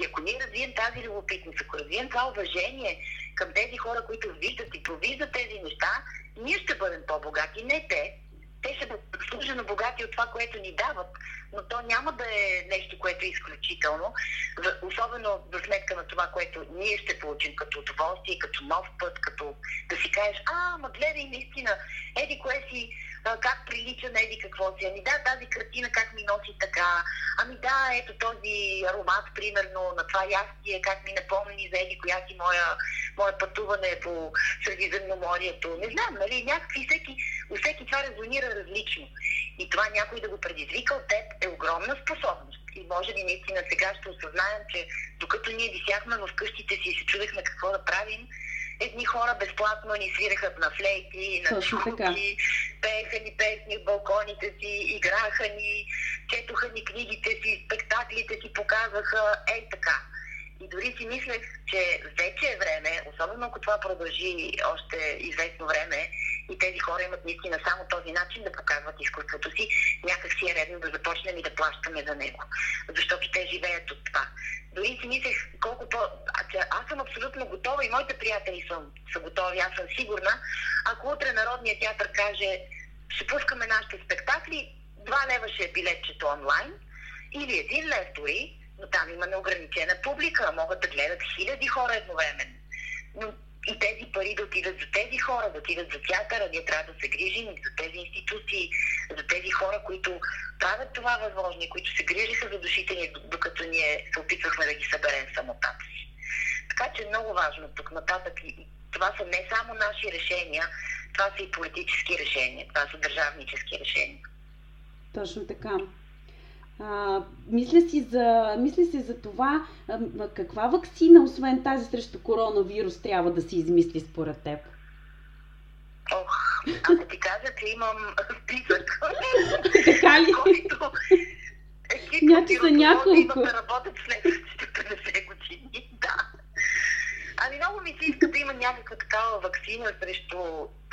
И ако ние развием тази любопитност, ако развием това уважение към тези хора, които виждат и провиждат тези неща, ние ще бъдем по-богати, не те те са заслужено богати от това, което ни дават, но то няма да е нещо, което е изключително, особено за сметка на това, което ние ще получим като удоволствие, като нов път, като да си кажеш, а, ма гледай наистина, еди кое си как прилича на еди какво си. Ами да, тази картина как ми носи така. Ами да, ето този аромат, примерно, на това ястие, как ми напомни за еди коя си моя, моя пътуване по Средиземноморието. Не знам, нали, някакви всеки, всеки това резонира различно. И това някой да го предизвика от теб е огромна способност. и може би наистина сега ще осъзнаем, че докато ние висяхме в къщите си и се чудехме какво да правим, едни хора безплатно ни свиреха на флейти, на чуки, пееха ни песни в балконите си, играха ни, четоха ни книгите си, спектаклите си показаха, е така. И дори си мислех, че вече е време, особено ако това продължи още известно време, и тези хора имат наистина само този начин да показват изкуството си, някак си е редно да започнем и да плащаме за него. Защото те живеят от това. Дори си мислех колко по... Аз съм абсолютно готова и моите приятели са, са готови, аз съм сигурна. Ако утре Народният театър каже, ще пускаме нашите спектакли, 2 лева ще е билетчето онлайн, или един лев дори, там има неограничена публика, могат да гледат хиляди хора едновременно. Но и тези пари да отидат за тези хора, да отидат за театъра, ние трябва да се грижим за тези институции, за тези хора, които правят това възможно и които се грижиха за душите ни, докато ние се опитвахме да ги съберем самотата си. Така че е много важно тук нататък. И това са не само наши решения, това са и политически решения, това са държавнически решения. Точно така. А, мисля, си за, мисля си за това а, каква вакцина, освен тази срещу коронавирус, трябва да се измисли според теб? Ох, ако ти кажа, че имам списък, така ли? който Някакви са няколко. да работят следващите 50 години. Да. Ами много ми се иска да има някаква такава вакцина срещу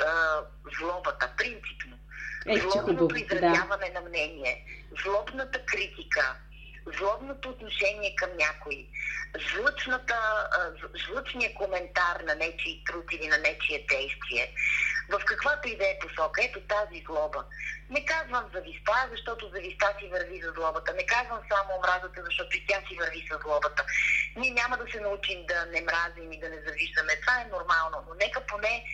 а, злобата, принципно. Е, Злобното изразяване да. на мнение злобната критика, злобното отношение към някой, жлъчната, жлъчния коментар на нечи труд или на нечие действие, в каквато и да е посока. Ето тази злоба. Не казвам зависта, защото зависта си върви за злобата. Не казвам само омразата, защото и тя си върви за злобата. Ние няма да се научим да не мразим и да не завиждаме. Това е нормално, но нека поне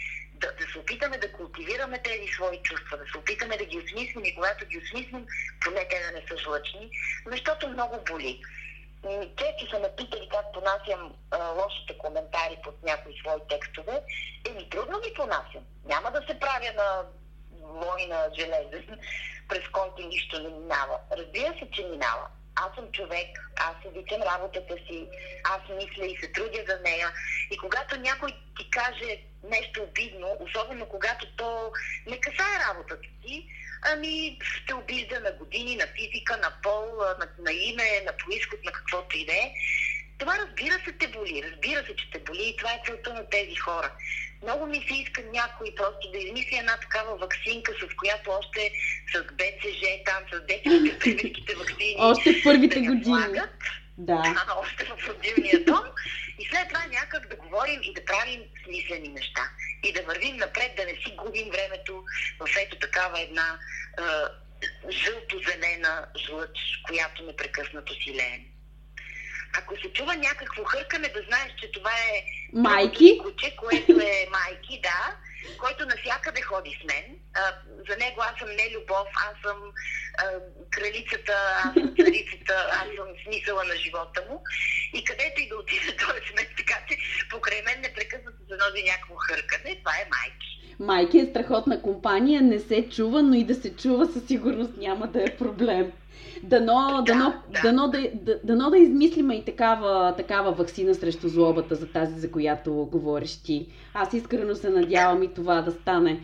да, да се опитаме да култивираме тези свои чувства, да се опитаме да ги осмислим и когато ги осмислим, поне те да не са жлъчни, защото много боли. Често са ме питали как понасям а, лошите коментари под някои свои текстове. Еми, трудно ги понасям. Няма да се правя на война железен, през който нищо не минава. Разбира се, че минава аз съм човек, аз обичам работата си, аз мисля и се трудя за нея. И когато някой ти каже нещо обидно, особено когато то не касае работата ти, ами ще обижда на години, на физика, на пол, на, на име, на происход, на каквото и да е. Това разбира се те боли, разбира се, че те боли и това е целта на тези хора. Много ми се иска някой просто да измисли една такава вакцинка, с която още с БЦЖ, там с детските прививките вакцини. още в първите да години. Да. А, още в родилния дом. И след това някак да говорим и да правим смислени неща. И да вървим напред, да не си губим времето в ето такава една е, жълто-зелена жлъч, която непрекъснато си леем ако се чува някакво хъркане, да знаеш, че това е майки, куче, което е майки, да, който навсякъде ходи с мен. А, за него аз съм не любов, аз съм а, кралицата, аз съм царицата, аз съм смисъла на живота му. И където и да отиде, той е с мен, така че покрай мен непрекъснато се носи някакво хъркане. Това е майки. Майки е страхотна компания, не се чува, но и да се чува със сигурност няма да е проблем. Дано, да, дано, да. Дано, да, да, дано да измислиме и такава, такава вакцина срещу злобата за тази, за която говориш ти. Аз искрено се надявам и това да стане.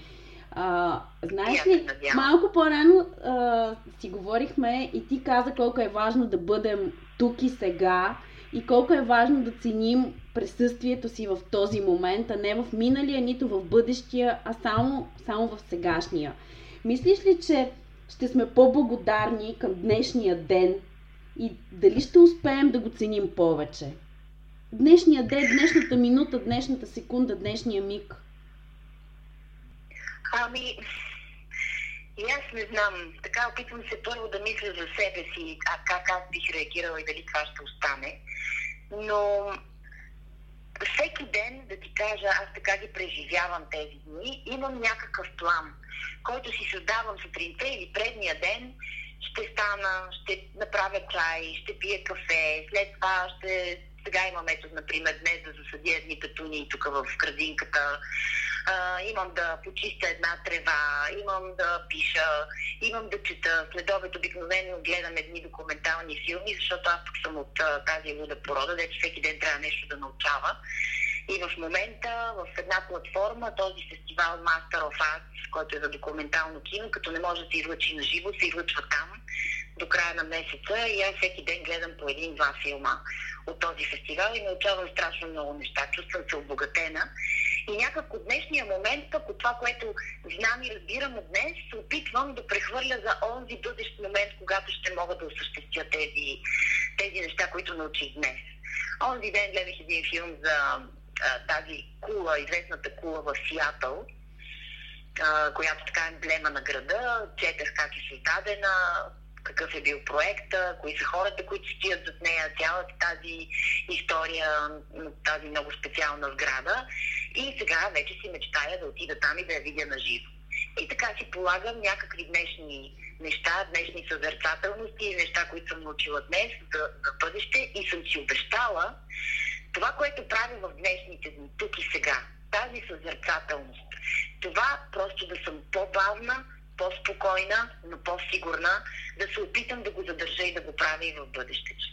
А, знаеш ли, малко по-рано а, си говорихме и ти каза колко е важно да бъдем тук и сега и колко е важно да ценим присъствието си в този момент, а не в миналия, нито в бъдещия, а само, само в сегашния. Мислиш ли, че ще сме по-благодарни към днешния ден и дали ще успеем да го ценим повече? Днешния ден, днешната минута, днешната секунда, днешния миг. Ами, и аз не знам. Така опитвам се първо да мисля за себе си, а как аз бих реагирала и дали това ще остане. Но всеки ден, да ти кажа, аз така ги преживявам тези дни, имам някакъв план, който си създавам сутринта или предния ден, ще стана, ще направя чай, ще пия кафе, след това ще Сега имам, ето, например, днес да засадя едни петуни тук в градинката, имам да почистя една трева, имам да пиша, имам да чета. След обед обикновено гледам едни документални филми, защото аз тук съм от тази луда порода, дето всеки ден трябва нещо да научава. И в момента в една платформа този фестивал Master of Arts, който е за документално кино, като не може да се излъчи на живо, се излъчва там до края на месеца и аз всеки ден гледам по един-два филма от този фестивал и научавам страшно много неща. Чувствам се обогатена. И някак от днешния момент, пък от това, което знам и разбирам от днес, се опитвам да прехвърля за онзи бъдещ момент, когато ще мога да осъществя тези, тези неща, които научих днес. Онзи ден гледах един филм за тази кула, известната кула в Сиатъл, която така е емблема на града. Четах как е създадена, какъв е бил проекта, кои са хората, които стоят зад нея, цялата тази история, тази много специална сграда. И сега вече си мечтая да отида там и да я видя на живо. И така си полагам някакви днешни неща, днешни съзерцателности, неща, които съм научила днес за, за бъдеще и съм си обещала това, което правя в днешните дни, тук и сега, тази съзерцателност, това просто да съм по-бавна, по-спокойна, но по-сигурна, да се опитам да го задържа и да го правя и в бъдещето.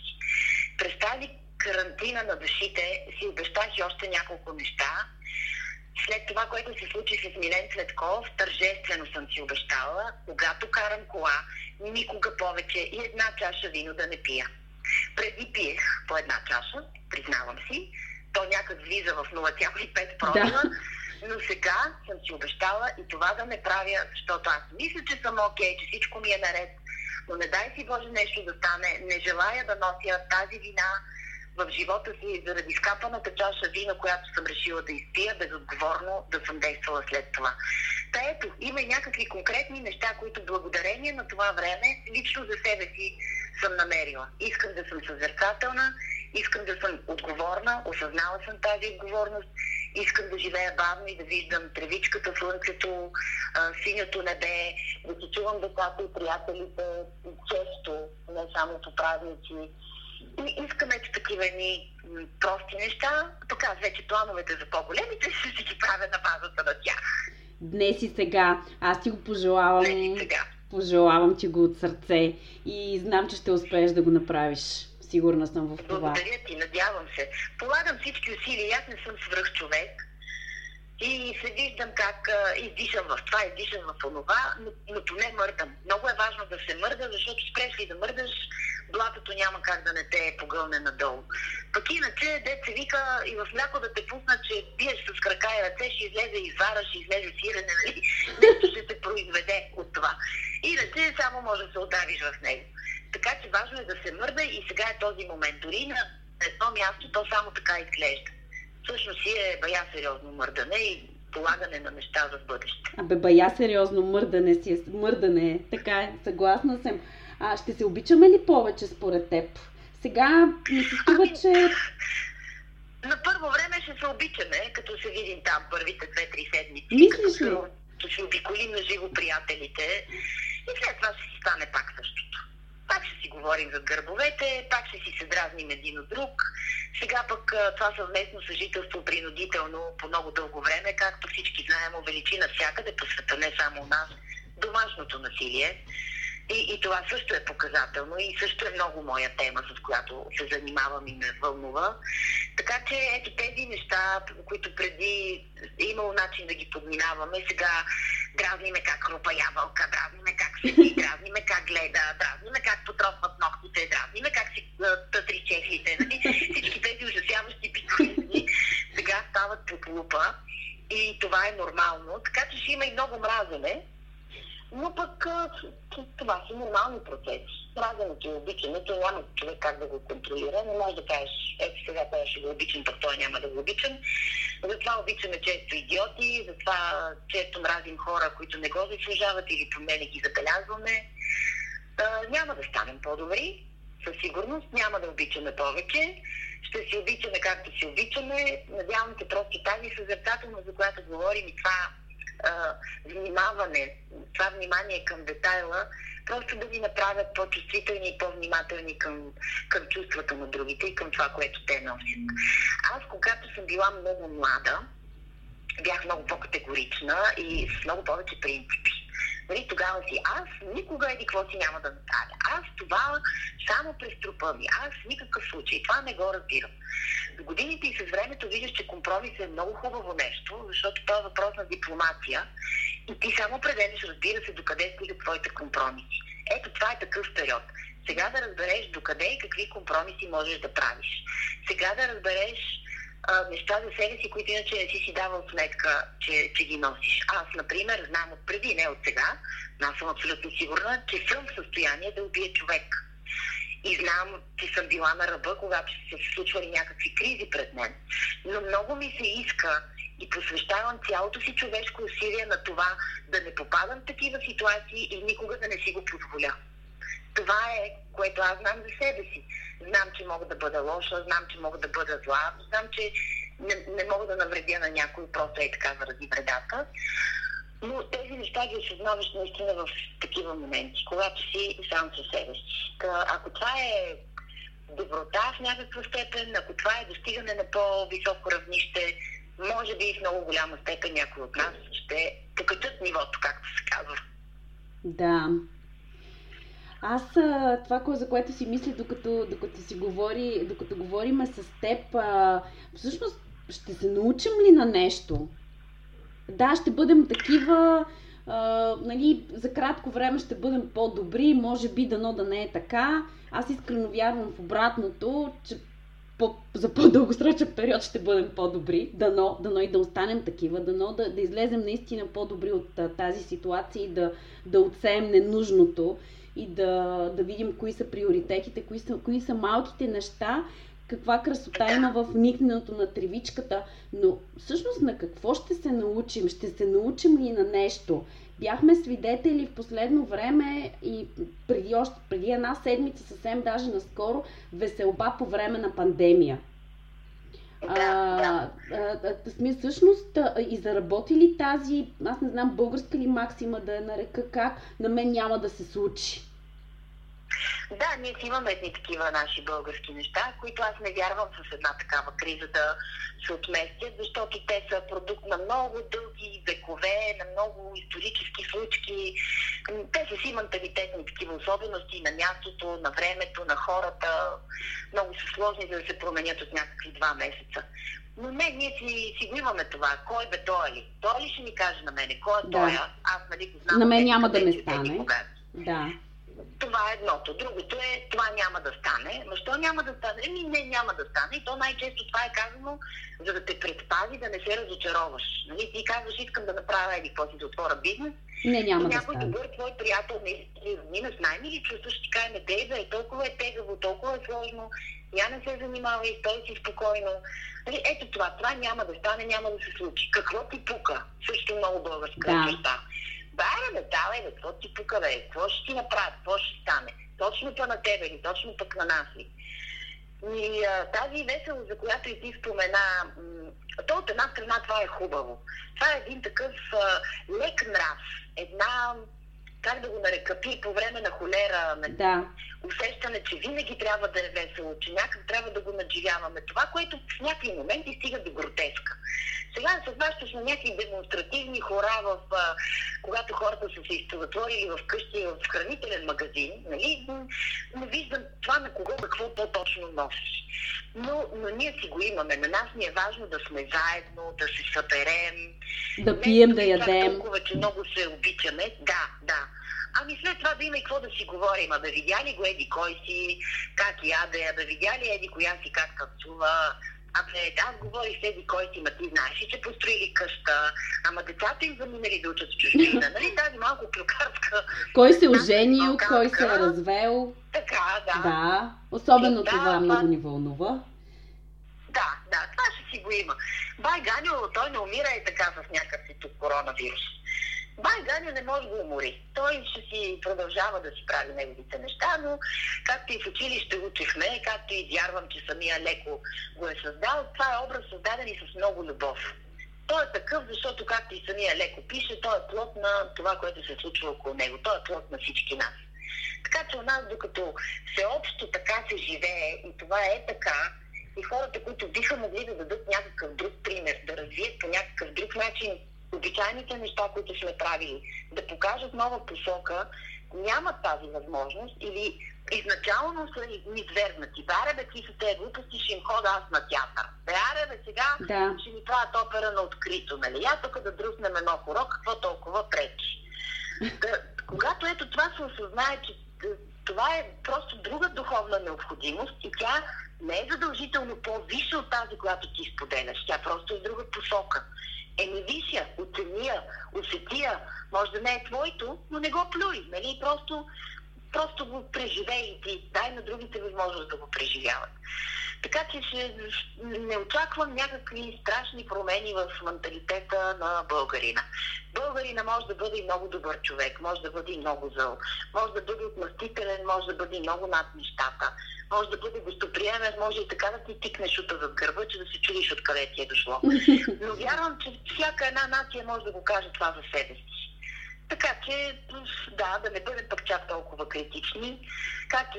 През тази карантина на душите си обещах и още няколко неща. След това, което се случи с Милен Цветков, тържествено съм си обещала, когато карам кола, никога повече и една чаша вино да не пия. Преди пиех по една чаша, признавам си, то някак влиза в 0,5 промила, да но сега съм си обещала и това да не правя, защото аз мисля, че съм окей, че всичко ми е наред, но не дай си Боже нещо да стане. Не желая да нося тази вина в живота си заради скапаната чаша вина, която съм решила да изпия, безотговорно да съм действала след това. Та ето, има и някакви конкретни неща, които благодарение на това време лично за себе си съм намерила. Искам да съм съзерцателна, искам да съм отговорна, осъзнала съм тази отговорност искам да живея бавно и да виждам тревичката, слънцето, синято небе, да си чувам децата и приятелите често, не само по празници. И искам ето такива ни прости неща, аз вече плановете за по-големите ще си ги правя на базата на тях. Днес и сега. Аз ти го пожелавам. Днес и сега. Пожелавам ти го от сърце и знам, че ще успееш да го направиш. Сигурна съм в това. Благодаря ти, надявам се. Полагам всички усилия. Аз не съм свръх човек. И се виждам как а, издишам в това, издишам в това, но, но поне мърдам. Много е важно да се мърда, защото спреш ли да мърдаш, блатото няма как да не те погълне надолу. Пък иначе, деца вика и в мляко да те пуснат, че биеш с крака и ръце, ще излезе извара, ще излезе сирене, нали? Нещо ще се произведе от това. Иначе само може да се отдавиш в него. Така че важно е да се мърда и сега е този момент. Дори на едно място то само така изглежда. Всъщност си е бая сериозно мърдане и полагане на неща за бъдеще. Абе, бая сериозно мърдане си е мърдане. Така е, съгласна съм. А ще се обичаме ли повече според теб? Сега ми се струва, че... На първо време ще се обичаме, като се видим там първите две-три седмици. Мислиш ли? Като ще обиколим на живо приятелите и след това ще си стане пак същото. Пак ще си говорим за гърбовете, пак ще си се дразним един от друг. Сега пък това съвместно съжителство принудително по много дълго време, както всички знаем, увеличи навсякъде по света, не само у нас, домашното насилие. И, и това също е показателно и също е много моя тема, с която се занимавам и ме вълнува. Така че ето тези неща, които преди е имало начин да ги подминаваме, сега дразниме как хрупа ябълка, дразниме как седи, дразниме как гледа, дразниме как потропват ногтите, дразниме как си тътри чехлите. Нали? Всички тези ужасяващи пикоизми сега стават под лупа и това е нормално. Така че ще има и много мразене, но пък това са нормални процеси. Мразенето и обичането няма човек как да го контролира. Не може да кажеш, ето сега това ще го обичам, пък той няма да го обичам. Затова обичаме често идиоти, затова често мразим хора, които не го заслужават или поне не ги забелязваме. А, няма да станем по-добри, със сигурност. Няма да обичаме повече. Ще си обичаме както си обичаме. Надявам се просто тази съзерцателност, за която говорим и това внимаване, това внимание към детайла просто да ни направят по-чувствителни и по-внимателни към, към чувствата на другите и към това, което те носят. Аз, когато съм била много млада, бях много по-категорична и с много повече принципи. Нали, тогава си, аз никога еди какво си няма да направя. Аз това само през трупа ми. Аз в никакъв случай. Това не го разбирам. С годините и с времето виждаш, че компромис е много хубаво нещо, защото това е въпрос на дипломация и ти само определиш, разбира се, докъде стигат твоите компромиси. Ето това е такъв период. Сега да разбереш докъде и какви компромиси можеш да правиш. Сега да разбереш неща за себе си, които иначе не си си давал сметка, че, че ги носиш. Аз, например, знам от преди, не от сега, но аз съм абсолютно сигурна, че съм в състояние да убия човек. И знам, че съм била на ръба, когато са се случвали някакви кризи пред мен. Но много ми се иска и посвещавам цялото си човешко усилие на това да не попадам в такива ситуации и никога да не си го позволя. Това е, което аз знам за себе си. Знам, че мога да бъда лоша, знам, че мога да бъда зла, знам, че не, не мога да навредя на някой просто е така заради вредата. Но тези неща ги осъзнаваш наистина в такива моменти, когато си сам със себе си. Ако това е доброта в някаква степен, ако това е достигане на по-високо равнище, може би в много голяма степен някой от нас ще покачат нивото, както се казва. Да. Аз това, за което си мисля, докато, докато си говори, докато говорим с теб, всъщност ще се научим ли на нещо? Да, ще бъдем такива, а, нали, за кратко време ще бъдем по-добри, може би дано да не е така. Аз искрено вярвам в обратното, че по, за по-дългосрочен период ще бъдем по-добри, дано, дано и да останем такива, дано да, да излезем наистина по-добри от а, тази ситуация и да, да отсеем ненужното и да, да видим кои са приоритетите, кои са, кои са малките неща, каква красота има в никненето на тревичката, но всъщност на какво ще се научим? Ще се научим ли на нещо? Бяхме свидетели в последно време и преди, още, преди една седмица, съвсем даже наскоро, веселба по време на пандемия. А, а, а, всъщност а, и заработили тази, аз не знам българска ли максима да я нарека как, на мен няма да се случи. Да, ние си имаме едни такива наши български неща, които аз не вярвам с една такава криза да се отместят, защото те са продукт на много дълги векове, на много исторически случки. Те са си менталитетни такива особености на мястото, на времето, на хората. Много са сложни да се променят от някакви два месеца. Но не, ние си, си го имаме това. Кой бе той ли? Той ли ще ми каже на мене? Кой е да. той? Аз нали го знам. На мен няма да ме стане. Да. Това е едното. Другото е, това няма да стане. Защо няма да стане? Еми, не, няма да стане. И то най-често това е казано, за да те предпази да не се разочароваш. Нали? Ти казваш, искам да направя или какво си да отворя бизнес. Не, няма да някой добър твой приятел не мина с най-мили чувства, ще каже, не дей да е толкова е тегаво, толкова е сложно, я не се занимава и стой си спокойно. Нали, ето това, това няма да стане, няма да се случи. Какво ти пука? Също много българска да. черта. Бара, бе, давай, бе, какво ти пука, бе, какво ще ти направят, какво ще стане? Точно по на тебе ли, точно пък на нас ли? И а, тази веселост, за която и ти спомена, м- то от една страна това е хубаво. Това е един такъв а, лек нрав, една, как да го нарека, пи по време на холера, на да. Усещане, че винаги трябва да е весело, че някак трябва да го надживяваме. Това, което в някакви моменти стига до гротеска. Сега се обащаш на някакви демонстративни хора, в, а, когато хората са се затворили в къщи в хранителен магазин, нали? Не виждам това на кого какво по-точно носи. Но, но ние си го имаме. На нас ни е важно да сме заедно, да се съберем. Да пием, да ядем. Толкова, че много се обичаме. Да, да. Ами след това да има и какво да си говорим. А да видя ли го еди кой си, как яде, да видя ли еди коя си как танцува, Абе, аз говорих седи кой си, ма ти знаеш че построили къща, ама децата им заминали да учат в чужбина. нали тази малко клюкарска... Кой се оженил, кой се е развел. Така, да. Да, особено да, това много ни вълнува. Да, да, това ще си го има. Бай Ганю, той не умира и така с някакъв си тук коронавирус. Бай Ганя не може да умори. Той ще си продължава да си прави неговите неща, но както и в училище учихме, както и вярвам, че самия леко го е създал, това е образ създаден и с много любов. Той е такъв, защото както и самия леко пише, той е плод на това, което се случва около него. Той е плод на всички нас. че у нас, докато всеобщо така се живее и това е така, и хората, които биха могли да дадат някакъв друг пример, да развият по някакъв друг начин обичайните неща, които сме правили, да покажат нова посока, нямат тази възможност или изначално са ни звергнати. Баре бе, ти са те глупости, ще им хода аз на театър. Аре бе, сега да. ще ни правят опера на открито, нали? Я тук да друснем едно хоро, какво толкова пречи. Да, когато ето това се осъзнае, че това е просто друга духовна необходимост и тя не е задължително по-висша от тази, която ти споделяш. Тя просто е друга посока. Еми вися, оцения, усетия, може да не е твоето, но не го плюй, нали? Просто, просто го преживей и дай на другите възможност да го преживяват. Така че не очаквам някакви страшни промени в менталитета на българина. Българина може да бъде много добър човек, може да бъде много зъл, може да бъде отмъстителен, може да бъде много над нещата, може да бъде гостоприемен, може и така да ти тикнеш от зад гърба, че да се чудиш откъде ти е дошло. Но вярвам, че всяка една нация може да го каже това за себе си. Така че, да, да не бъдем пък чак толкова критични. Както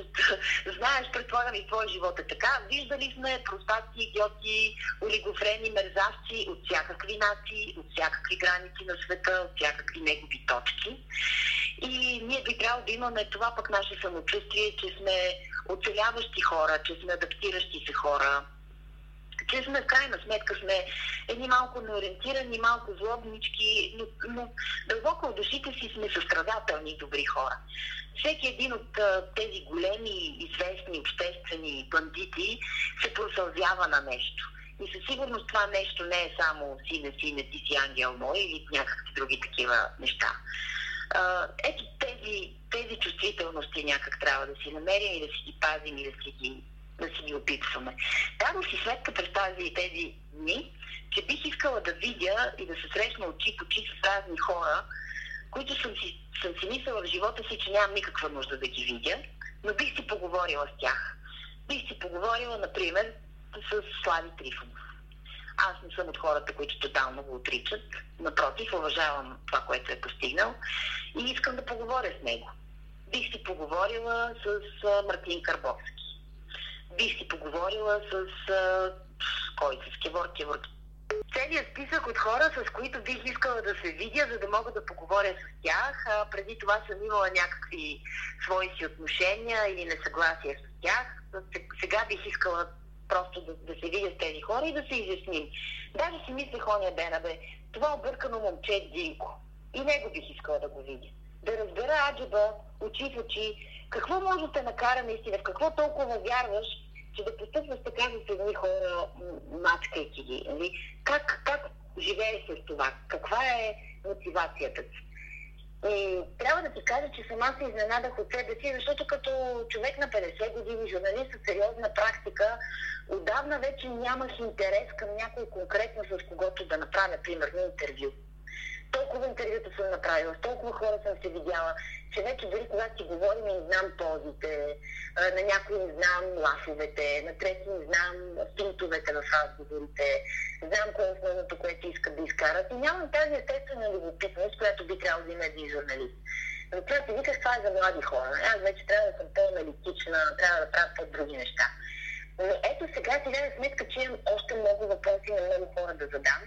знаеш, предполагам и твой живот е така. Виждали сме простаци, идиоти, олигофрени, мерзавци от всякакви нации, от всякакви граници на света, от всякакви негови точки. И ние би трябвало да имаме това пък наше самочувствие, че сме оцеляващи хора, че сме адаптиращи се хора, че сме в крайна сметка сме едни малко неориентирани, малко злобнички, но, но дълбоко от душите си сме състрадателни добри хора. Всеки един от а, тези големи, известни, обществени бандити се просълзява на нещо. И със сигурност това нещо не е само сине, сине, ти си ангел мой или някакви други такива неща. А, ето тези, тези чувствителности някак трябва да си намерим и да си ги пазим и да си ги да си ги опитваме. Дадох си сметка през тази тези дни, че бих искала да видя и да се срещна очи по очи с разни хора, които съм си, съм си мислила в живота си, че нямам никаква нужда да ги видя, но бих си поговорила с тях. Бих си поговорила, например, с Слави Трифонов. Аз не съм от хората, които тотално го отричат. Напротив, уважавам това, което е постигнал и искам да поговоря с него. Бих си поговорила с Мартин Карбовски бих си поговорила с, а, кой, с Кевор Кевор. Целият списък от хора, с които бих искала да се видя, за да мога да поговоря с тях. А, преди това съм имала някакви свои си отношения или несъгласия с тях. Сега бих искала просто да, да се видя с тези хора и да се изясним. Даже си мислех оня дена, бе, това объркано момче Динко. И него бих искала да го видя. Да разбера аджаба, очи в очи, какво може да те накара наистина, в какво толкова вярваш, че да постъпваш така с едни хора, мачкайки ги. Нали? Как, как живееш с това? Каква е мотивацията ти? И трябва да ти кажа, че сама се изненадах от себе си, защото като човек на 50 години, журналист с сериозна практика, отдавна вече нямах интерес към някой конкретно, с когото да направя, примерно, интервю толкова интервюта съм направила, с толкова хора съм се видяла, че вече дори когато си говорим не знам позите, на някои не знам лафовете, на трети не знам финтовете в разговорите, знам кое е основното, което искат да изкарат и нямам тази естествена любопитност, която би трябвало да има един журналист. Но това си викаш, това е за млади хора. Аз вече трябва да съм по-аналитична, трябва да правя по-други неща. Но ето сега си дадем сметка, че имам още много въпроси на много хора да задам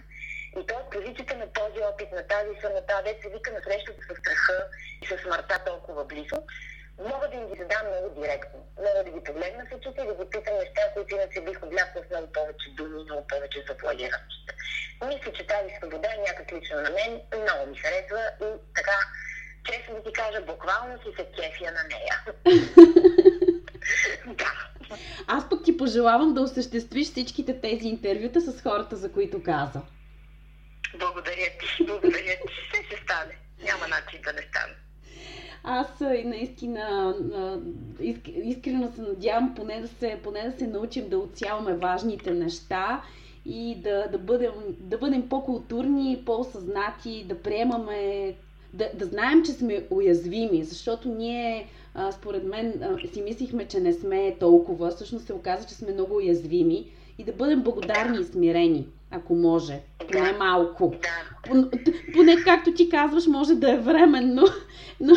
и то от позицията на този опит, на тази самота, де се вика на срещата с страха и с смъртта толкова близо, мога да им ги задам много директно. Мога да ги погледна в очите и да ги питам неща, които иначе бих облякла с много повече думи, много повече запланираност. Мисля, че тази свобода е някак лично на мен много ми харесва и така, честно да ти кажа, буквално си се кефия на нея. да. Аз пък ти пожелавам да осъществиш всичките тези интервюта с хората, за които каза. Благодаря ти, благодаря ти. Все ще стане. Няма начин да не стане. Аз наистина искрено се надявам поне да се, поне да се научим да отсяваме важните неща и да, да, бъдем, да бъдем по-културни, по-осъзнати, да приемаме, да, да знаем, че сме уязвими, защото ние, според мен, си мислихме, че не сме толкова, всъщност се оказа, че сме много уязвими и да бъдем благодарни и смирени ако може. Поне малко. Да. Поне, както ти казваш, може да е временно, но,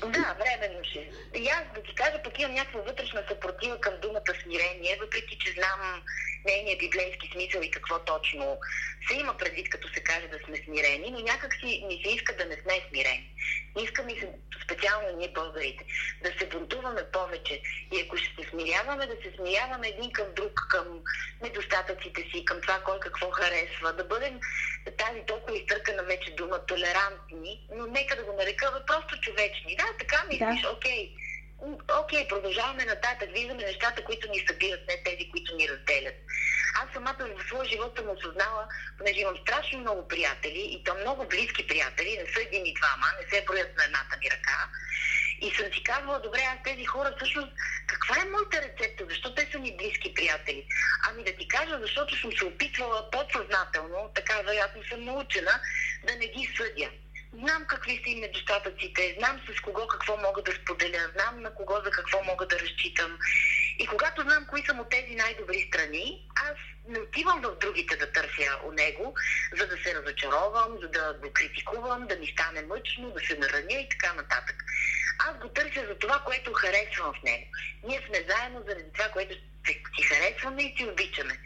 Да, временно ще. И аз да ти кажа, пък имам някаква вътрешна съпротива към думата смирение, въпреки че знам нейния библейски смисъл и какво точно се има предвид, като се каже да сме смирени, но някак си ни се иска да не сме смирени. Иска ми се, специално ние българите, да се бунтуваме повече и ако ще се смиряваме, да се смиряваме един към друг, към недостатъците си, към това кой какво харесва, да бъдем тази толкова изтъркана вече дума толерантни, но нека да го нарека просто човечни. Да, така мислиш, да. окей. Окей, продължаваме нататък, виждаме нещата, които ни събират, не тези, които ни разделят. Аз самата в своя живот съм осъзнала, понеже имам страшно много приятели, и то много близки приятели, не са един и двама, не се броят на едната ми ръка. И съм си казвала, добре, аз тези хора всъщност, каква е моята рецепта? Защо те са ми близки приятели? Ами да ти кажа, защото съм се опитвала подсъзнателно, така вероятно съм научена, да не ги съдя. Знам какви са им недостатъците, знам с кого какво мога да споделя, знам на кого за какво мога да разчитам. И когато знам кои са от тези най-добри страни, аз не отивам в другите да търся у него, за да се разочаровам, за да го критикувам, да ми стане мъчно, да се нараня и така нататък. Аз го търся за това, което харесвам в него. Ние сме заедно заради това, което си харесваме и си обичаме.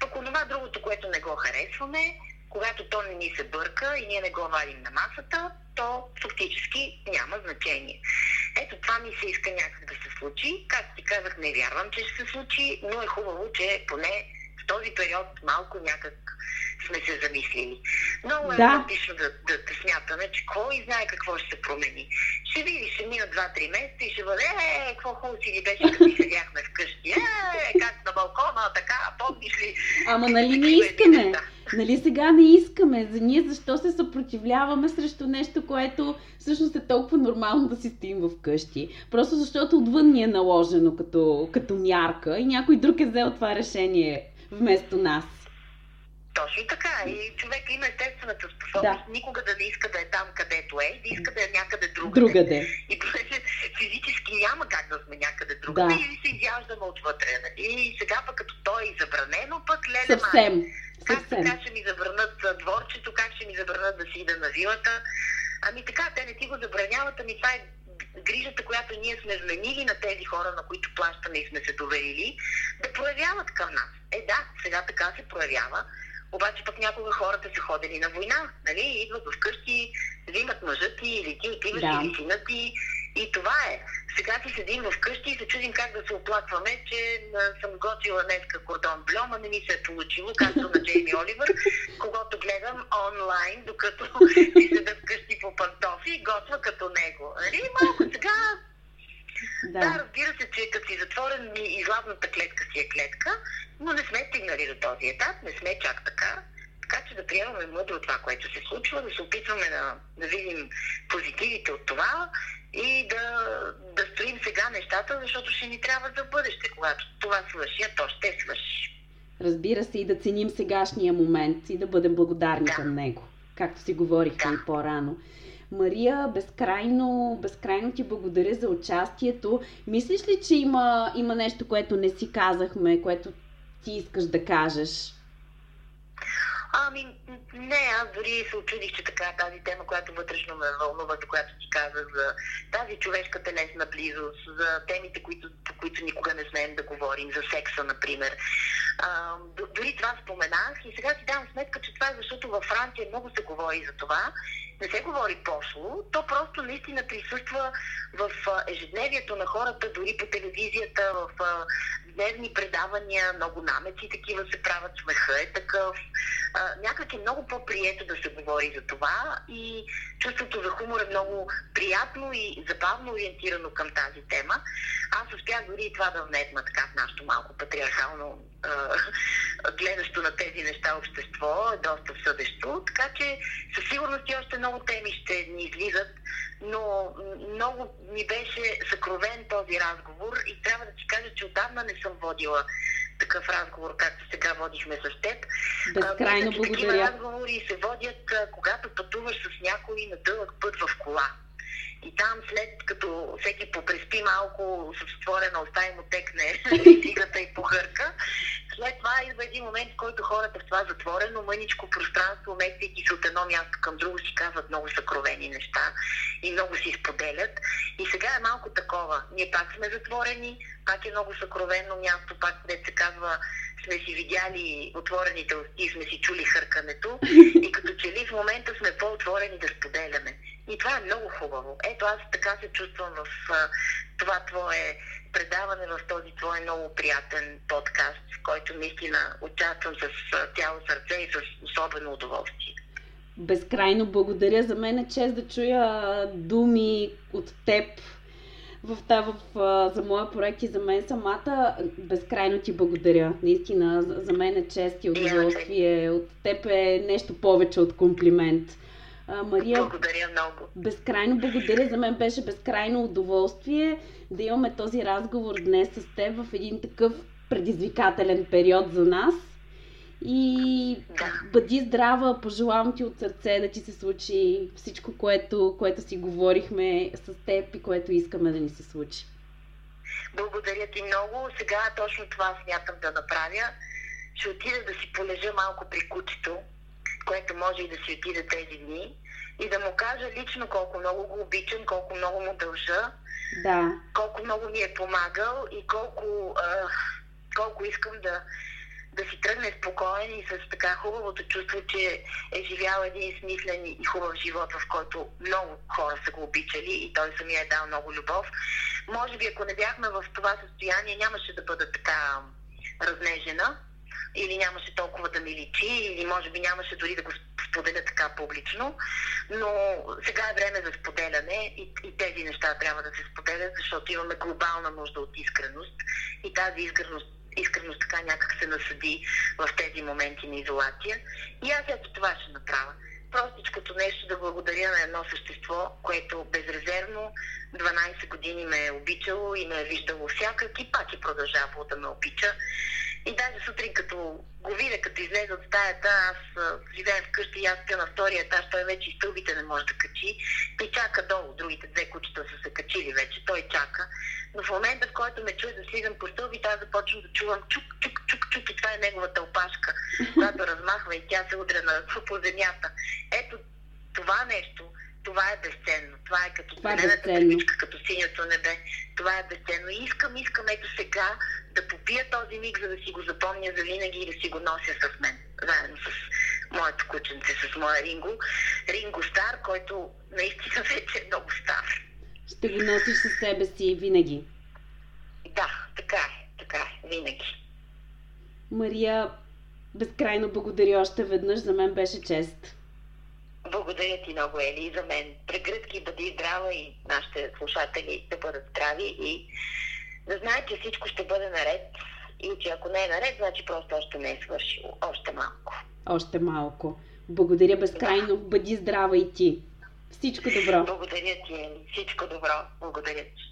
Пък онова другото, което не го харесваме, когато то не ни се бърка и ние не го вадим на масата, то фактически няма значение. Ето това ми се иска някак да се случи. Както ти казах, не вярвам, че ще се случи, но е хубаво, че поне в този период малко някак сме се замислили. Много е да. логично да, да, да смятаме, че кой знае какво ще се промени. Ще видиш, ще мина 2-3 месеца и ще бъде, е, какво хубаво си ли беше, като си седяхме вкъщи, е, как на балкона, така, помниш ли? Ама нали не искаме? Нали сега не искаме? За ние защо се съпротивляваме срещу нещо, което всъщност е толкова нормално да си стоим вкъщи? Просто защото отвън ни е наложено като, като мярка и някой друг е взел това решение вместо нас. Точно така. И човек има естествената способност да. никога да не иска да е там, където е, да иска да е някъде другаде. другаде. И понеже физически няма как да сме някъде другаде, да. или се изяждаме отвътре. Нали? И сега пък като то е забранено, пък леле Съвсем. Май. Как така ще ми забранат дворчето, как ще ми забранат да си ида на вилата? Ами така, те не ти го забраняват, ами това е грижата, която ние сме вменили на тези хора, на които плащаме и сме се доверили, да проявяват към нас. Е да, сега така се проявява, обаче пък някога хората са ходили на война, нали? Идват вкъщи, взимат мъжът ти или ти отиваш да. или сина ти. И това е. Сега си седим вкъщи и се чудим как да се оплакваме, че съм готвила днеска кордон блем, а не ми се е получило, както на Джейми Оливър, когато гледам онлайн, докато си седа вкъщи по пантофи и готва като него. Нали? Малко сега да. да, разбира се, че като си затворен и златната клетка си е клетка, но не сме стигнали до този етап, не сме чак така. Така че да приемаме мъдро това, което се случва, да се опитваме да, да видим позитивите от това и да, да строим сега нещата, защото ще ни трябва за бъдеще, когато това свърши, а то ще свърши. Разбира се, и да ценим сегашния момент и да бъдем благодарни да. към него, както си говорихме да. и по-рано. Мария, безкрайно, безкрайно ти благодаря за участието. Мислиш ли, че има, има нещо, което не си казахме, което ти искаш да кажеш? Ами, не, аз дори се очудих, че така тази тема, която вътрешно ме вълнува, за която ти казах, за тази човешка телесна близост, за темите, които, по които никога не смеем да говорим, за секса, например. А, дори това споменах и сега си давам сметка, че това е защото във Франция много се говори за това. Не се говори пошло, то просто наистина присъства в ежедневието на хората, дори по телевизията, в дневни предавания, много намеци такива се правят, смеха е такъв. Някак е много по-прието да се говори за това и чувството за хумор е много приятно и забавно ориентирано към тази тема. Аз успях дори и това да внедна така в нашото малко патриархално гледащо на тези неща общество, е доста съдещо. Така че със сигурност и още много теми ще ни излизат, но много ми беше съкровен този разговор и трябва да ти кажа, че отдавна не съм водила такъв разговор, както сега водихме с теб. Безкрайно благодаря. Такива разговори се водят, когато пътуваш с някой на дълъг път в кола. И там след като всеки попреспи малко с отворена уста и му текне цигата и похърка, след това идва един момент, в който хората в това затворено мъничко пространство, местейки се от едно място към друго, си казват много съкровени неща и много си споделят. И сега е малко такова. Ние пак сме затворени, пак е много съкровено място, пак де се казва сме си видяли отворените усти сме си чули хъркането и като че ли в момента сме по-отворени да споделяме. И това е много хубаво. Ето аз така се чувствам в а, това твое предаване, в този твой много приятен подкаст, в който наистина участвам с цяло сърце и с особено удоволствие. Безкрайно благодаря. За мен е чест да чуя думи от теб, в, в, в, за моя проект и за мен самата. Безкрайно ти благодаря. Наистина, за, за мен е чест и удоволствие. От теб е нещо повече от комплимент. А, Мария, благодаря много. Безкрайно благодаря. За мен беше безкрайно удоволствие да имаме този разговор днес с теб в един такъв предизвикателен период за нас. И да. бъди здрава, пожелавам ти от сърце да ти се случи всичко, което, което си говорихме с теб и което искаме да ни се случи. Благодаря ти много. Сега точно това смятам да направя. Ще отида да си полежа малко при кучето, което може и да си отида тези дни и да му кажа лично колко много го обичам, колко много му дължа, да. колко много ми е помагал и колко, а, колко искам да, да си тръгне спокоен и с така хубавото чувство, че е живял един смислен и хубав живот, в който много хора са го обичали и той самия е дал много любов. Може би, ако не бяхме в това състояние, нямаше да бъда така разнежена или нямаше толкова да ми личи, или може би нямаше дори да го споделя така публично. Но сега е време за споделяне и, и тези неща трябва да се споделят, защото имаме глобална нужда от искреност и тази искреност искреност така някак се насъди в тези моменти на изолация. И аз ето това ще направя. Простичкото нещо да благодаря на едно същество, което безрезервно 12 години ме е обичало и ме е виждало всякак и пак е продължавало да ме обича. И даже сутрин, като го видя, като излезе от стаята, аз живея вкъщи и аз спя на втория етаж, той вече и стълбите не може да качи. И чака долу. Другите две кучета са се качили вече. Той чака. Но в момента, в който ме чуе да слизам по стълбите, аз започвам да чувам чук, чук, чук, чук и това е неговата опашка, която размахва и тя се удря на, по земята. Ето това нещо, това е безценно. Това е като това е зелената като синято небе. Това е безценно. И искам, искам ето сега да попия този миг, за да си го запомня за винаги и да си го нося с мен. Заедно с моето кученце, с моя Ринго. Ринго стар, който наистина вече е много стар. Ще го носиш със себе си винаги. Да, така е, така е, винаги. Мария, безкрайно благодаря още веднъж. За мен беше чест. Благодаря ти много, Ели, и за мен. Прегръдки, бъди здрава и нашите слушатели да бъдат здрави и да знаят, че всичко ще бъде наред и че ако не е наред, значи просто още не е свършило. Още малко. Още малко. Благодаря безкрайно. Да. Бъди здрава и ти. Всичко добро. Благодаря ти, Ели. Всичко добро. Благодаря ти.